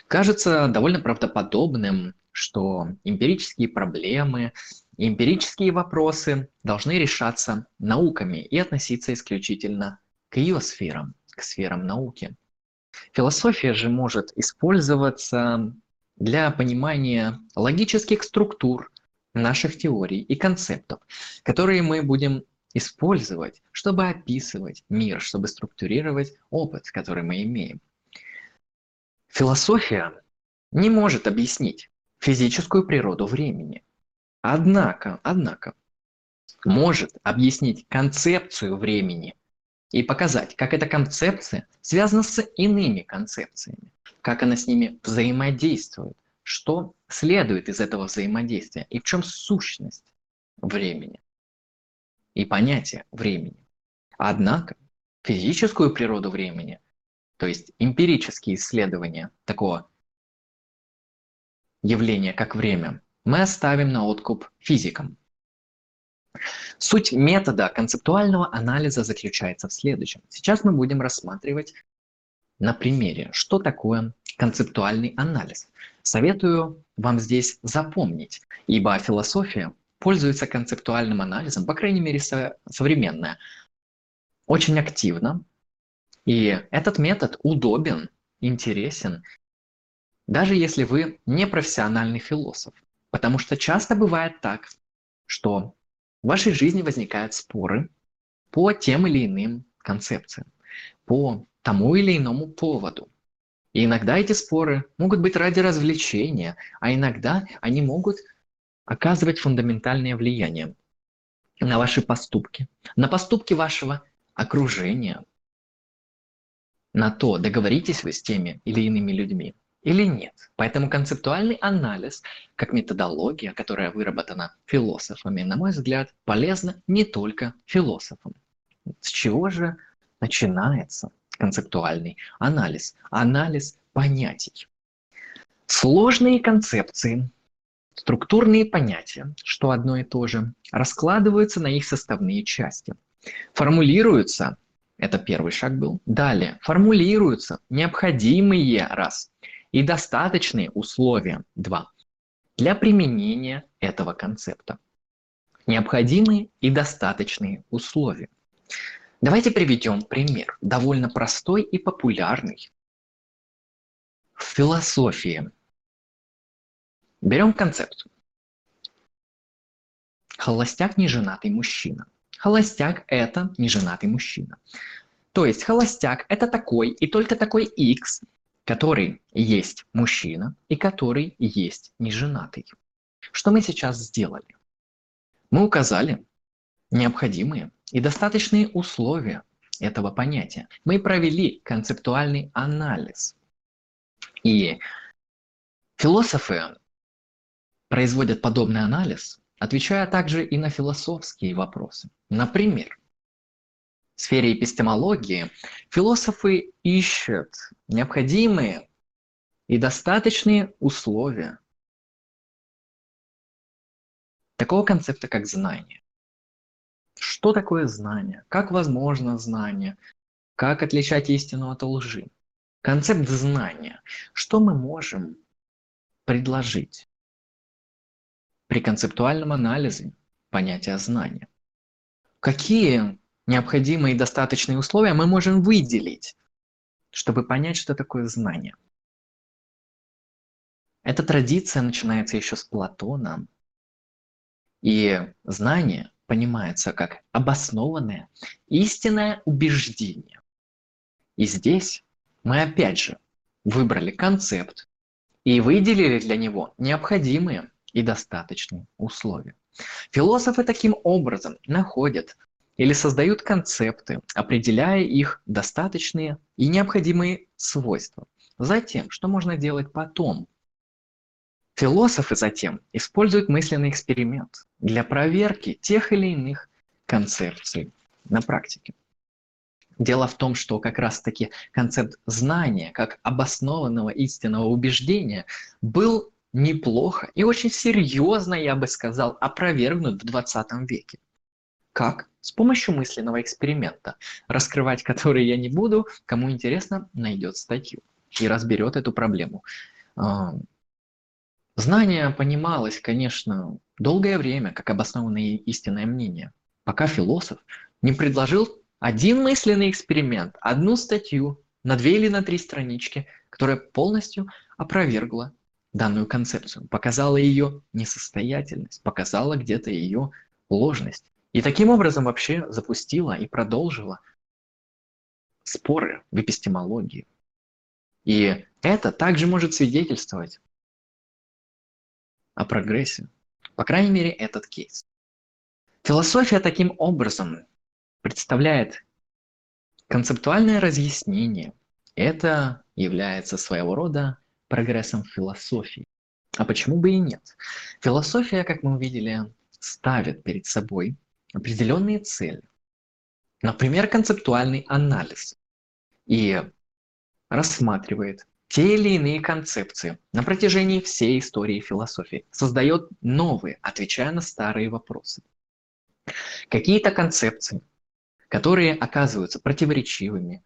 Кажется довольно правдоподобным, что эмпирические проблемы эмпирические вопросы должны решаться науками и относиться исключительно к ее сферам к сферам науки. Философия же может использоваться для понимания логических структур наших теорий и концептов, которые мы будем использовать, чтобы описывать мир, чтобы структурировать опыт, который мы имеем. Философия не может объяснить физическую природу времени. Однако, однако, может объяснить концепцию времени и показать, как эта концепция связана с иными концепциями, как она с ними взаимодействует, что следует из этого взаимодействия и в чем сущность времени и понятие времени. Однако физическую природу времени, то есть эмпирические исследования такого явления, как время, мы оставим на откуп физикам, Суть метода концептуального анализа заключается в следующем. Сейчас мы будем рассматривать на примере, что такое концептуальный анализ. Советую вам здесь запомнить, ибо философия пользуется концептуальным анализом, по крайней мере со современная, очень активно. И этот метод удобен, интересен, даже если вы не профессиональный философ. Потому что часто бывает так, что в вашей жизни возникают споры по тем или иным концепциям, по тому или иному поводу. И иногда эти споры могут быть ради развлечения, а иногда они могут оказывать фундаментальное влияние на ваши поступки, на поступки вашего окружения, на то, договоритесь вы с теми или иными людьми или нет. Поэтому концептуальный анализ, как методология, которая выработана философами, на мой взгляд, полезна не только философам. С чего же начинается концептуальный анализ? Анализ понятий. Сложные концепции, структурные понятия, что одно и то же, раскладываются на их составные части. Формулируются, это первый шаг был, далее формулируются необходимые, раз, и достаточные условия, два, для применения этого концепта. Необходимые и достаточные условия. Давайте приведем пример, довольно простой и популярный. В философии. Берем концепцию. Холостяк – неженатый мужчина. Холостяк – это неженатый мужчина. То есть холостяк – это такой и только такой X, который есть мужчина и который есть неженатый. Что мы сейчас сделали? Мы указали необходимые и достаточные условия этого понятия. Мы провели концептуальный анализ. И философы производят подобный анализ, отвечая также и на философские вопросы. Например, в сфере эпистемологии философы ищут необходимые и достаточные условия такого концепта, как знание. Что такое знание? Как возможно знание? Как отличать истину от лжи? Концепт знания. Что мы можем предложить при концептуальном анализе понятия знания? Какие необходимые и достаточные условия мы можем выделить, чтобы понять, что такое знание. Эта традиция начинается еще с Платона. И знание понимается как обоснованное истинное убеждение. И здесь мы опять же выбрали концепт и выделили для него необходимые и достаточные условия. Философы таким образом находят или создают концепты, определяя их достаточные и необходимые свойства. Затем, что можно делать потом? Философы затем используют мысленный эксперимент для проверки тех или иных концепций на практике. Дело в том, что как раз-таки концепт знания как обоснованного истинного убеждения был неплохо и очень серьезно, я бы сказал, опровергнут в 20 веке. Как? С помощью мысленного эксперимента, раскрывать который я не буду. Кому интересно, найдет статью и разберет эту проблему. Знание понималось, конечно, долгое время как обоснованное истинное мнение, пока философ не предложил один мысленный эксперимент, одну статью на две или на три странички, которая полностью опровергла данную концепцию, показала ее несостоятельность, показала где-то ее ложность. И таким образом вообще запустила и продолжила споры в эпистемологии. И это также может свидетельствовать о прогрессе. По крайней мере, этот кейс. Философия таким образом представляет концептуальное разъяснение. Это является своего рода прогрессом философии. А почему бы и нет? Философия, как мы увидели, ставит перед собой определенные цели. Например, концептуальный анализ. И рассматривает те или иные концепции на протяжении всей истории философии, создает новые, отвечая на старые вопросы. Какие-то концепции, которые оказываются противоречивыми,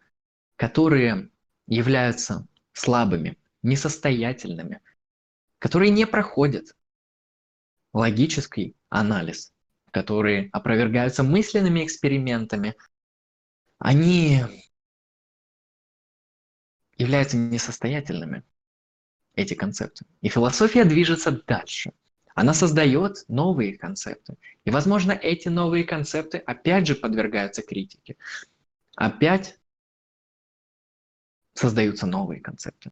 которые являются слабыми, несостоятельными, которые не проходят логический анализ, которые опровергаются мысленными экспериментами, они являются несостоятельными, эти концепты. И философия движется дальше. Она создает новые концепты. И, возможно, эти новые концепты опять же подвергаются критике. Опять создаются новые концепты.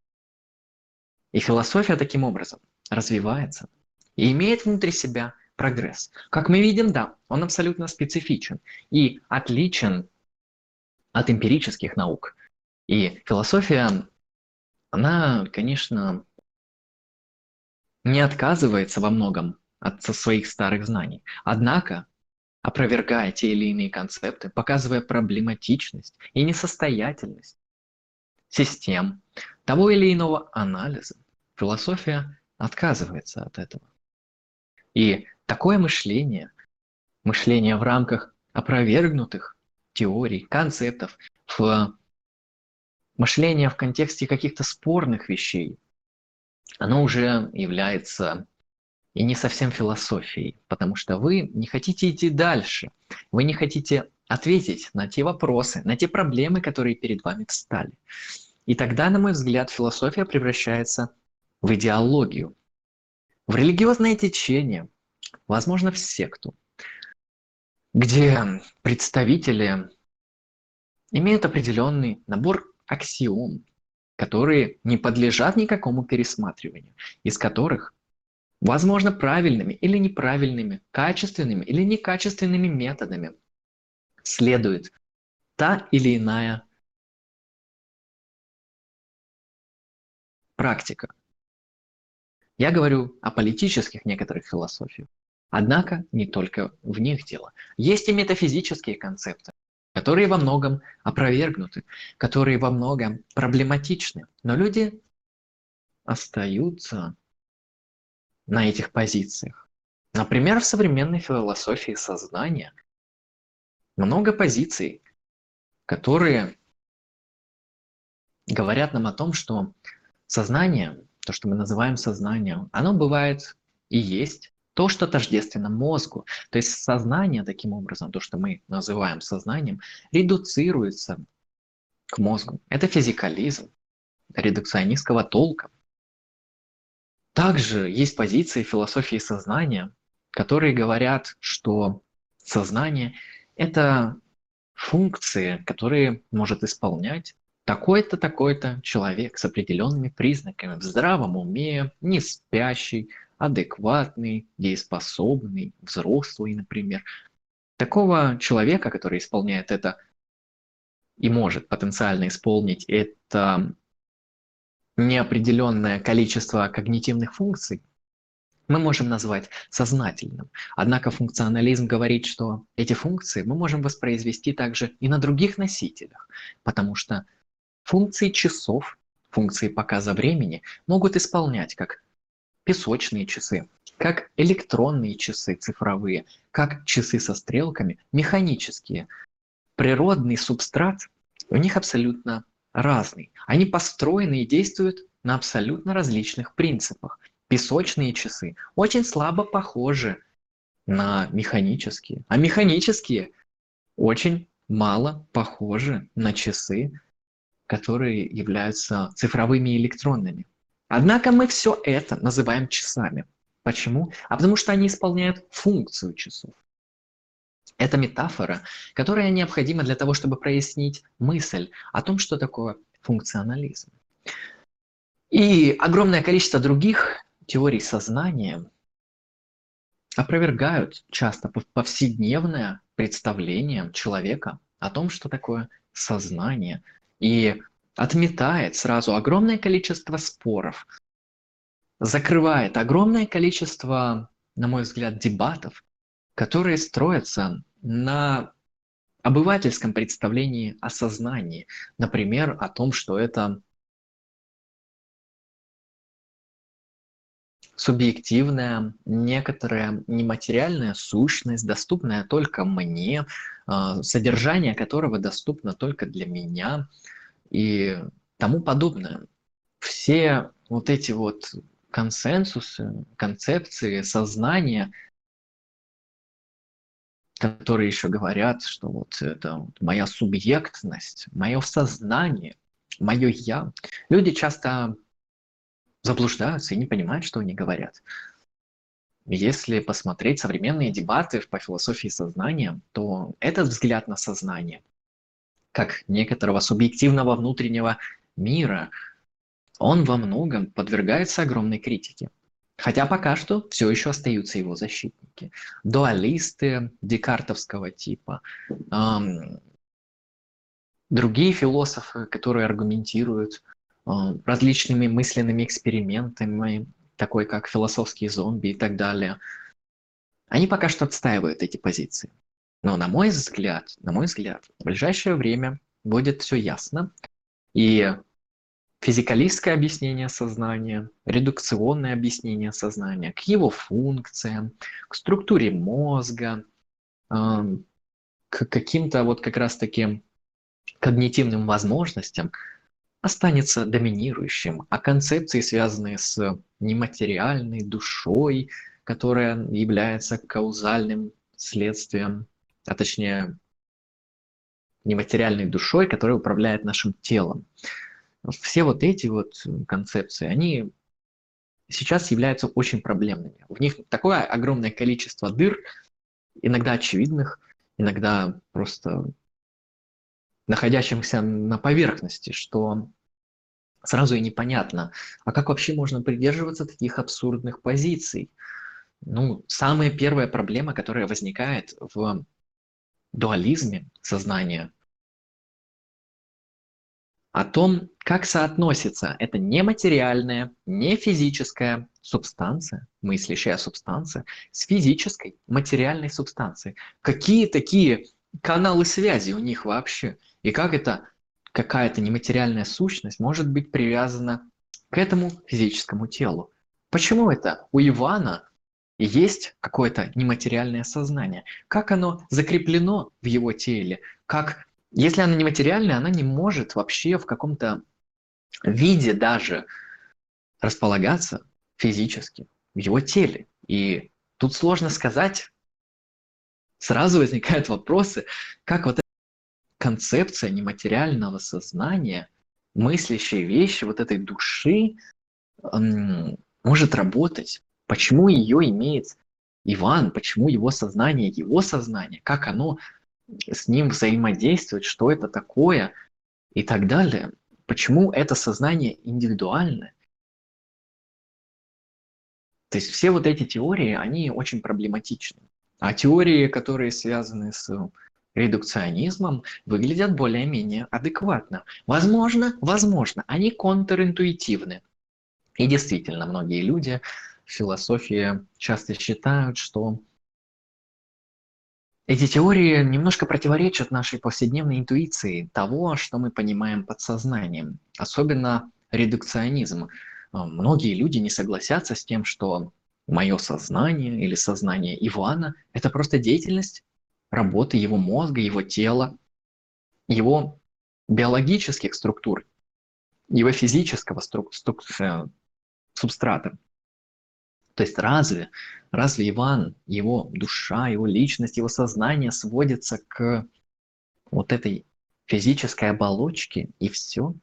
И философия таким образом развивается и имеет внутри себя прогресс. Как мы видим, да, он абсолютно специфичен и отличен от эмпирических наук. И философия, она, конечно, не отказывается во многом от своих старых знаний. Однако, опровергая те или иные концепты, показывая проблематичность и несостоятельность систем того или иного анализа, философия отказывается от этого. И такое мышление, мышление в рамках опровергнутых теорий, концептов, в мышление в контексте каких-то спорных вещей, оно уже является и не совсем философией, потому что вы не хотите идти дальше, вы не хотите ответить на те вопросы, на те проблемы, которые перед вами встали. И тогда, на мой взгляд, философия превращается в идеологию, в религиозное течение, возможно, в секту, где представители имеют определенный набор аксиом, которые не подлежат никакому пересматриванию, из которых, возможно, правильными или неправильными, качественными или некачественными методами следует та или иная практика. Я говорю о политических некоторых философиях. Однако не только в них дело. Есть и метафизические концепты, которые во многом опровергнуты, которые во многом проблематичны. Но люди остаются на этих позициях. Например, в современной философии сознания много позиций, которые говорят нам о том, что сознание, то, что мы называем сознанием, оно бывает и есть то, что тождественно мозгу. То есть сознание таким образом, то, что мы называем сознанием, редуцируется к мозгу. Это физикализм редукционистского толка. Также есть позиции философии сознания, которые говорят, что сознание — это функции, которые может исполнять такой-то, такой-то человек с определенными признаками в здравом уме, не спящий, адекватный, дееспособный, взрослый, например. Такого человека, который исполняет это и может потенциально исполнить это неопределенное количество когнитивных функций, мы можем назвать сознательным. Однако функционализм говорит, что эти функции мы можем воспроизвести также и на других носителях, потому что функции часов, функции показа времени могут исполнять как песочные часы, как электронные часы цифровые, как часы со стрелками, механические. Природный субстрат у них абсолютно разный. Они построены и действуют на абсолютно различных принципах. Песочные часы очень слабо похожи на механические, а механические очень мало похожи на часы, которые являются цифровыми электронными. Однако мы все это называем часами. Почему? А потому что они исполняют функцию часов. Это метафора, которая необходима для того, чтобы прояснить мысль о том, что такое функционализм. И огромное количество других теорий сознания опровергают часто повседневное представление человека о том, что такое сознание. И отметает сразу огромное количество споров, закрывает огромное количество, на мой взгляд, дебатов, которые строятся на обывательском представлении о сознании. Например, о том, что это субъективная, некоторая нематериальная сущность, доступная только мне, а, содержание которого доступно только для меня – и тому подобное. Все вот эти вот консенсусы, концепции, сознания, которые еще говорят, что вот это моя субъектность, мое сознание, мое я. Люди часто заблуждаются и не понимают, что они говорят. Если посмотреть современные дебаты по философии сознания, то этот взгляд на сознание, как некоторого субъективного внутреннего мира, он во многом подвергается огромной критике. Хотя пока что все еще остаются его защитники. Дуалисты декартовского типа, эм, другие философы, которые аргументируют различными мысленными экспериментами, такой как философские зомби и так далее, они пока что отстаивают эти позиции. Но на мой взгляд, на мой взгляд, в ближайшее время будет все ясно, и физикалистское объяснение сознания, редукционное объяснение сознания, к его функциям, к структуре мозга, к каким-то вот как раз таки когнитивным возможностям останется доминирующим, а концепции, связанные с нематериальной душой, которая является каузальным следствием, а точнее нематериальной душой, которая управляет нашим телом, все вот эти вот концепции, они сейчас являются очень проблемными. В них такое огромное количество дыр, иногда очевидных, иногда просто находящихся на поверхности, что сразу и непонятно, а как вообще можно придерживаться таких абсурдных позиций? Ну, самая первая проблема, которая возникает в дуализме сознания, о том, как соотносится эта нематериальная, не физическая субстанция, мыслящая субстанция, с физической, материальной субстанцией. Какие такие каналы связи у них вообще? И как это какая-то нематериальная сущность может быть привязана к этому физическому телу? Почему это у Ивана есть какое-то нематериальное сознание? Как оно закреплено в его теле? Как если она нематериальная, она не может вообще в каком-то виде даже располагаться физически в его теле. И тут сложно сказать, сразу возникают вопросы, как вот концепция нематериального сознания, мыслящей вещи, вот этой души может работать. Почему ее имеет Иван, почему его сознание, его сознание, как оно с ним взаимодействовать, что это такое и так далее. Почему это сознание индивидуальное? То есть все вот эти теории, они очень проблематичны. А теории, которые связаны с редукционизмом, выглядят более-менее адекватно. Возможно, возможно, они контринтуитивны. И действительно, многие люди в философии часто считают, что эти теории немножко противоречат нашей повседневной интуиции того, что мы понимаем под сознанием, особенно редукционизм. А, многие люди не согласятся с тем, что мое сознание или сознание Ивана – это просто деятельность работы его мозга, его тела, его биологических структур, его физического струк, струк, э, субстрата. То есть разве, разве Иван, его душа, его личность, его сознание сводится к вот этой физической оболочке и все?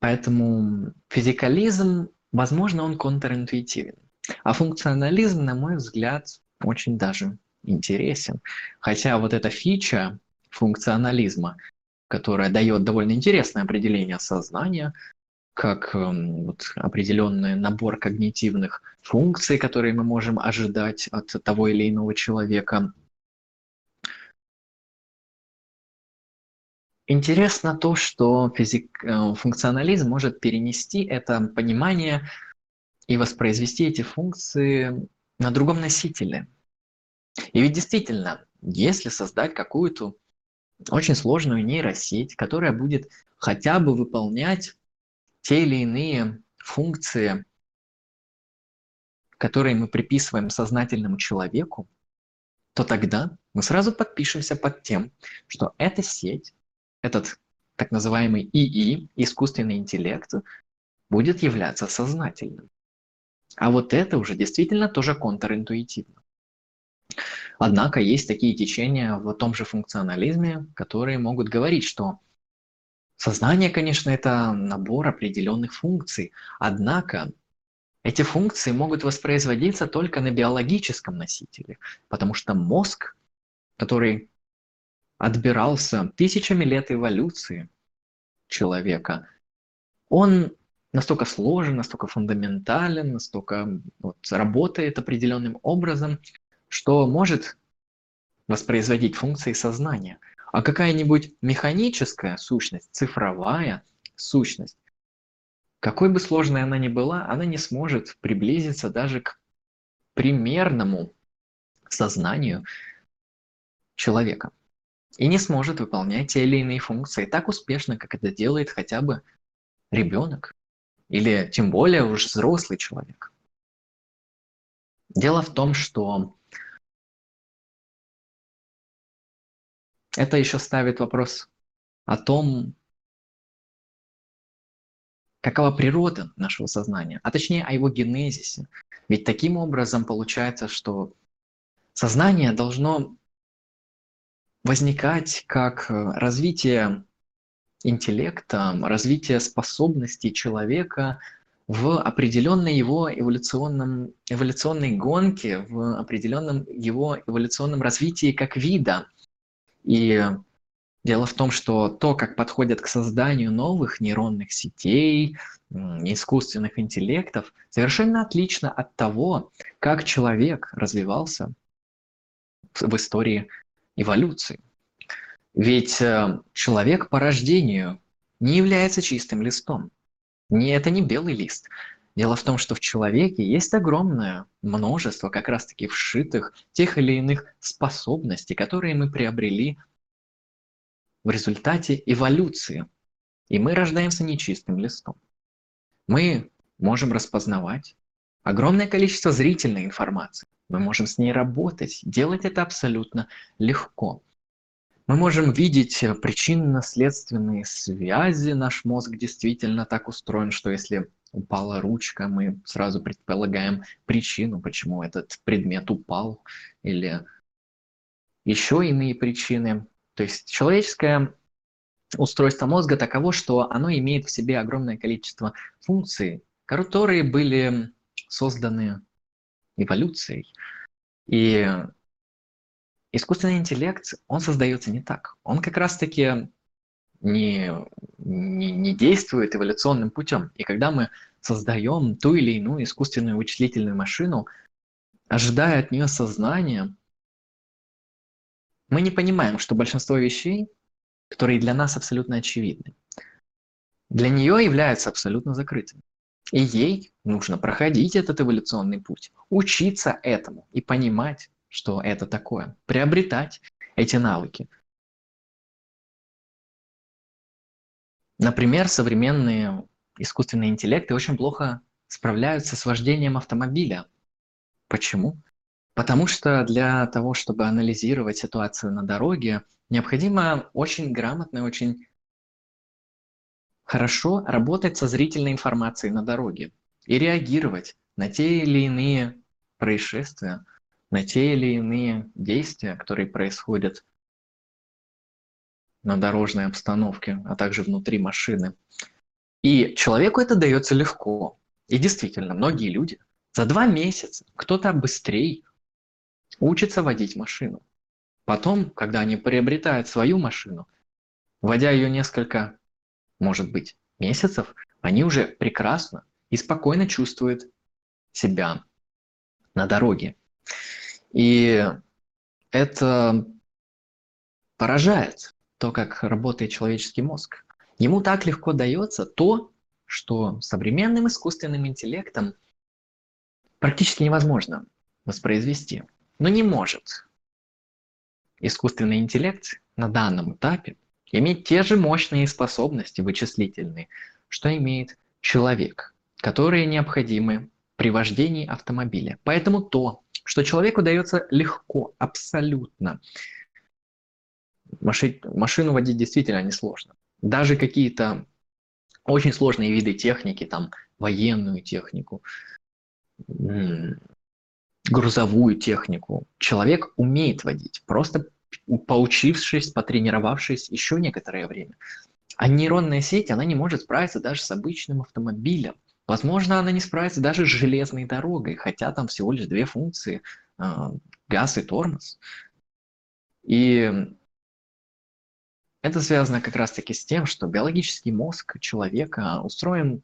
Поэтому физикализм, возможно, он контринтуитивен. А функционализм, на мой взгляд, очень даже интересен. Хотя вот эта фича функционализма, которая дает довольно интересное определение сознания, как эм, вот, определенный набор когнитивных функций, которые мы можем ожидать от того или иного человека. Интересно то, что физик, э, функционализм может перенести это понимание и воспроизвести эти функции на другом носителе. И ведь действительно, если создать какую-то очень сложную нейросеть, которая будет хотя бы выполнять те или иные функции, которые мы приписываем сознательному человеку, то тогда мы сразу подпишемся под тем, что эта сеть, этот так называемый ИИ, искусственный интеллект, будет являться сознательным. А вот это уже действительно тоже контринтуитивно. Однако есть такие течения в том же функционализме, которые могут говорить, что сознание, конечно, это набор определенных функций, однако эти функции могут воспроизводиться только на биологическом носителе, потому что мозг, который отбирался тысячами лет эволюции человека, он настолько сложен, настолько фундаментален, настолько вот, работает определенным образом, что может воспроизводить функции сознания. А какая-нибудь механическая сущность, цифровая сущность, какой бы сложной она ни была, она не сможет приблизиться даже к примерному сознанию человека и не сможет выполнять те или иные функции так успешно, как это делает хотя бы ребенок или тем более уж взрослый человек. Дело в том, что это еще ставит вопрос о том, какова природа нашего сознания, а точнее о его генезисе. Ведь таким образом получается, что сознание должно возникать как развитие интеллекта, развитие способностей человека в определенной его эволюционном, эволюционной гонке, в определенном его эволюционном развитии как вида. И дело в том, что то, как подходят к созданию новых нейронных сетей, искусственных интеллектов, совершенно отлично от того, как человек развивался в истории эволюции. Ведь э, человек по рождению не является чистым листом. Не, это не белый лист. Дело в том, что в человеке есть огромное множество как раз-таки вшитых тех или иных способностей, которые мы приобрели в результате эволюции. И мы рождаемся нечистым листом. Мы можем распознавать огромное количество зрительной информации. Мы можем с ней работать, делать это абсолютно легко. Мы можем видеть э, причинно-следственные связи. Наш мозг действительно так устроен, что если упала ручка, мы сразу предполагаем причину, почему этот предмет упал, или еще иные причины. То есть человеческое устройство мозга таково, что оно имеет в себе огромное количество функций, которые были созданы эволюцией. И искусственный интеллект, он создается не так. Он как раз-таки не, не, не действует эволюционным путем. И когда мы создаем ту или иную искусственную вычислительную машину, ожидая от нее сознания, мы не понимаем, что большинство вещей, которые для нас абсолютно очевидны, для нее являются абсолютно закрытыми. И ей нужно проходить этот эволюционный путь, учиться этому и понимать, что это такое, приобретать эти навыки. Например, современные искусственные интеллекты очень плохо справляются с вождением автомобиля. Почему? Потому что для того, чтобы анализировать ситуацию на дороге, необходимо очень грамотно, очень хорошо работать со зрительной информацией на дороге и реагировать на те или иные происшествия, на те или иные действия, которые происходят на дорожной обстановке, а также внутри машины. И человеку это дается легко. И действительно, многие люди за два месяца, кто-то быстрее, учится водить машину. Потом, когда они приобретают свою машину, водя ее несколько, может быть, месяцев, они уже прекрасно и спокойно чувствуют себя на дороге. И это поражает то, как работает человеческий мозг. Ему так легко дается то, что современным искусственным интеллектом практически невозможно воспроизвести. Но не может искусственный интеллект на данном этапе иметь те же мощные способности вычислительные, что имеет человек, которые необходимы при вождении автомобиля. Поэтому то, что человеку дается легко, абсолютно. Маши, машину водить действительно несложно. даже какие-то очень сложные виды техники, там военную технику, грузовую технику, человек умеет водить, просто поучившись, потренировавшись еще некоторое время. А нейронная сеть, она не может справиться даже с обычным автомобилем. Возможно, она не справится даже с железной дорогой, хотя там всего лишь две функции а, – газ и тормоз. И это связано как раз-таки с тем, что биологический мозг человека устроен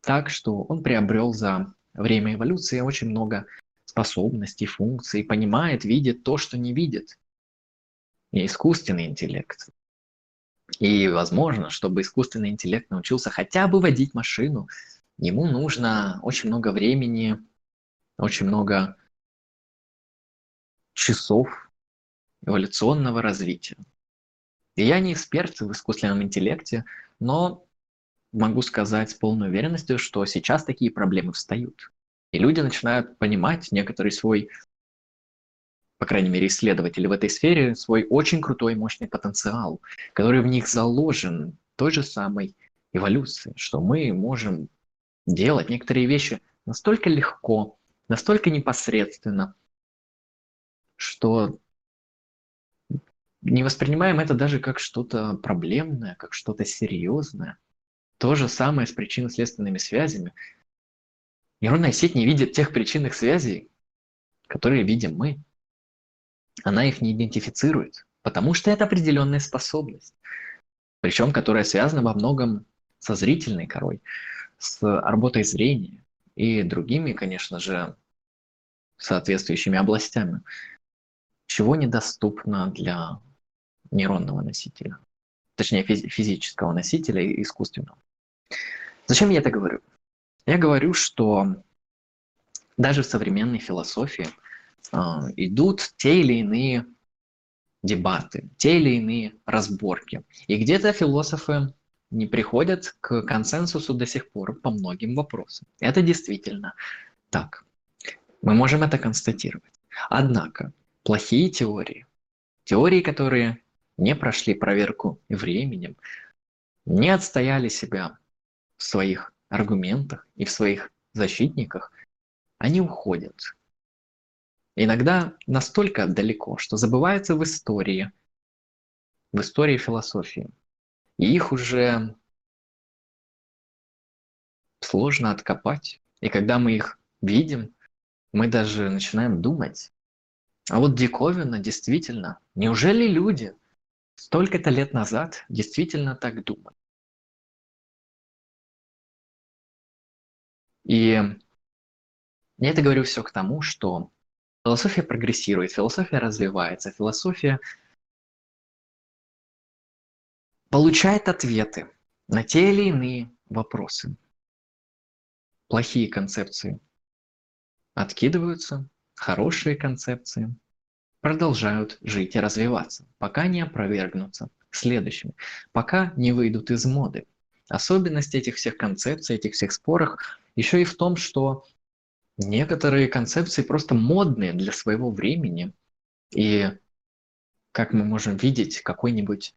так, что он приобрел за время эволюции очень много способностей, функций, понимает, видит то, что не видит. И искусственный интеллект. И возможно, чтобы искусственный интеллект научился хотя бы водить машину, ему нужно очень много времени, очень много часов эволюционного развития. И я не эксперт в искусственном интеллекте, но могу сказать с полной уверенностью, что сейчас такие проблемы встают. И люди начинают понимать некоторый свой, по крайней мере, исследователи в этой сфере, свой очень крутой мощный потенциал, который в них заложен той же самой эволюции, что мы можем делать некоторые вещи настолько легко, настолько непосредственно, что не воспринимаем это даже как что-то проблемное, как что-то серьезное. То же самое с причинно-следственными связями. Нейронная сеть не видит тех причинных связей, которые видим мы. Она их не идентифицирует, потому что это определенная способность, причем которая связана во многом со зрительной корой, с работой зрения и другими, конечно же, соответствующими областями, чего недоступно для нейронного носителя, точнее физического носителя и искусственного. Зачем я это говорю? Я говорю, что даже в современной философии э, идут те или иные дебаты, те или иные разборки. И где-то философы не приходят к консенсусу до сих пор по многим вопросам. Это действительно так. Мы можем это констатировать. Однако плохие теории, теории, которые не прошли проверку временем, не отстояли себя в своих аргументах и в своих защитниках, они уходят. Иногда настолько далеко, что забываются в истории, в истории философии. И их уже сложно откопать. И когда мы их видим, мы даже начинаем думать, а вот диковина действительно, неужели люди – столько-то лет назад действительно так думали. И я это говорю все к тому, что философия прогрессирует, философия развивается, философия получает ответы на те или иные вопросы. Плохие концепции откидываются, хорошие концепции – продолжают жить и развиваться, пока не опровергнутся следующими, пока не выйдут из моды. Особенность этих всех концепций, этих всех споров еще и в том, что некоторые концепции просто модные для своего времени. И как мы можем видеть, какой-нибудь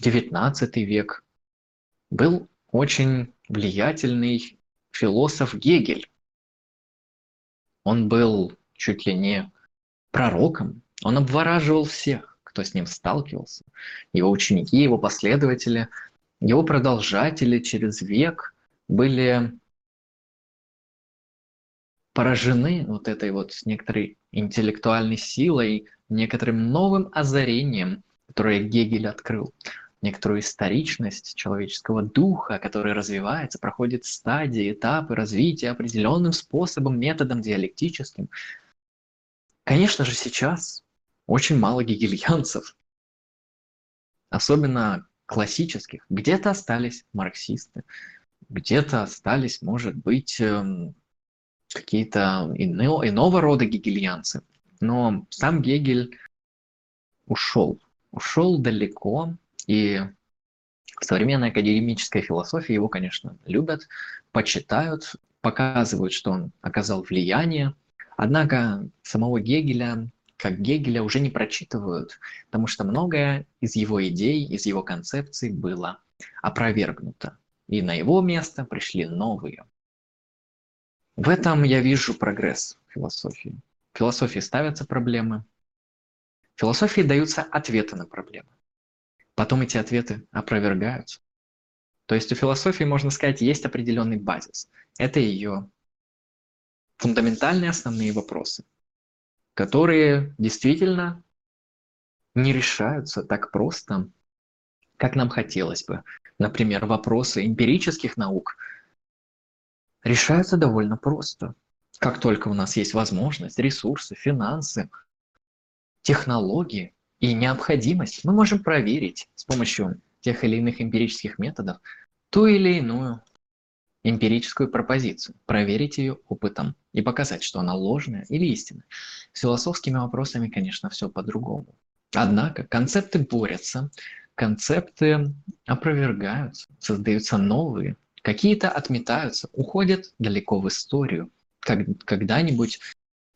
19 век был очень влиятельный философ Гегель. Он был чуть ли не пророком он обвораживал всех, кто с ним сталкивался. Его ученики, его последователи, его продолжатели через век были поражены вот этой вот некоторой интеллектуальной силой, некоторым новым озарением, которое Гегель открыл, некоторую историчность человеческого духа, который развивается, проходит стадии, этапы развития определенным способом, методом диалектическим. Конечно же, сейчас очень мало гегельянцев, особенно классических. Где-то остались марксисты, где-то остались, может быть, эм, какие-то ино, иного рода гегельянцы. Но сам Гегель ушел, ушел далеко, и в современной академической философии его, конечно, любят, почитают, показывают, что он оказал влияние. Однако самого Гегеля как Гегеля уже не прочитывают, потому что многое из его идей, из его концепций было опровергнуто, и на его место пришли новые. В этом я вижу прогресс философии. В философии ставятся проблемы, в философии даются ответы на проблемы. Потом эти ответы опровергаются. То есть у философии, можно сказать, есть определенный базис. Это ее фундаментальные основные вопросы, которые действительно не решаются так просто, как нам хотелось бы. Например, вопросы эмпирических наук решаются довольно просто. Как только у нас есть возможность, ресурсы, финансы, технологии и необходимость, мы можем проверить с помощью тех или иных эмпирических методов ту или иную эмпирическую пропозицию, проверить ее опытом и показать, что она ложная или истинная. С философскими вопросами, конечно, все по-другому. Однако концепты борются, концепты опровергаются, создаются новые, какие-то отметаются, уходят далеко в историю. Когда-нибудь,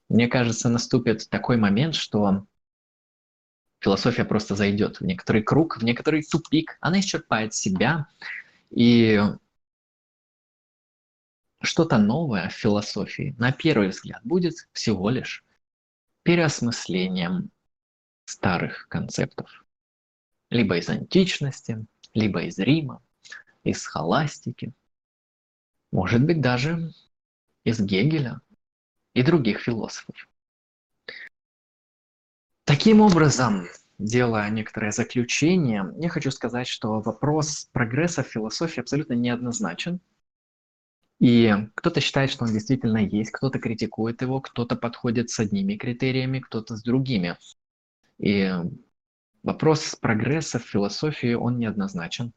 мне кажется, наступит такой момент, что философия просто зайдет в некоторый круг, в некоторый тупик, она исчерпает себя, и что-то новое в философии, на первый взгляд, будет всего лишь переосмыслением старых концептов. Либо из античности, либо из Рима, из схоластики, может быть даже из Гегеля и других философов. Таким образом, делая некоторое заключение, я хочу сказать, что вопрос прогресса в философии абсолютно неоднозначен. И кто-то считает, что он действительно есть, кто-то критикует его, кто-то подходит с одними критериями, кто-то с другими. И вопрос прогресса в философии, он неоднозначен.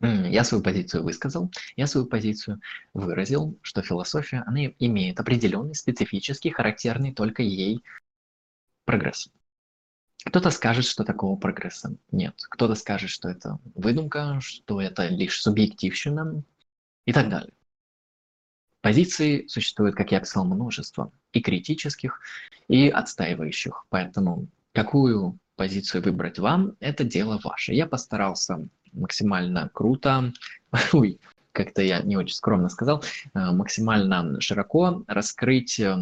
Я свою позицию высказал, я свою позицию выразил, что философия, она имеет определенный специфический, характерный только ей прогресс. Кто-то скажет, что такого прогресса нет. Кто-то скажет, что это выдумка, что это лишь субъективщина и так далее. Позиций существует, как я писал, множество. И критических, и отстаивающих. Поэтому какую позицию выбрать вам, это дело ваше. Я постарался максимально круто, ой, как-то я не очень скромно сказал, э, максимально широко раскрыть э,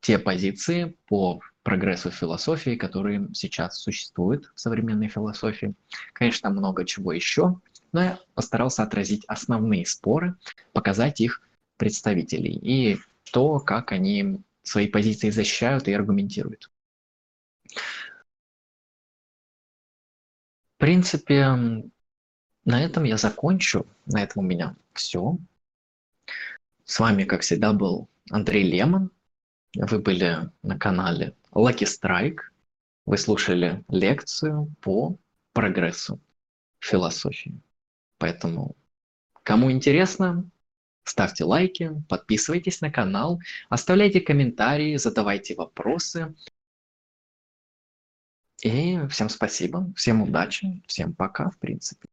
те позиции по прогрессу философии, которые сейчас существуют в современной философии. Конечно, много чего еще, но я постарался отразить основные споры, показать их представителей и то, как они свои позиции защищают и аргументируют. В принципе, на этом я закончу. На этом у меня все. С вами, как всегда, был Андрей Лемон. Вы были на канале Lucky Strike. Вы слушали лекцию по прогрессу философии. Поэтому, кому интересно, ставьте лайки, подписывайтесь на канал, оставляйте комментарии, задавайте вопросы. И всем спасибо, всем удачи, всем пока, в принципе.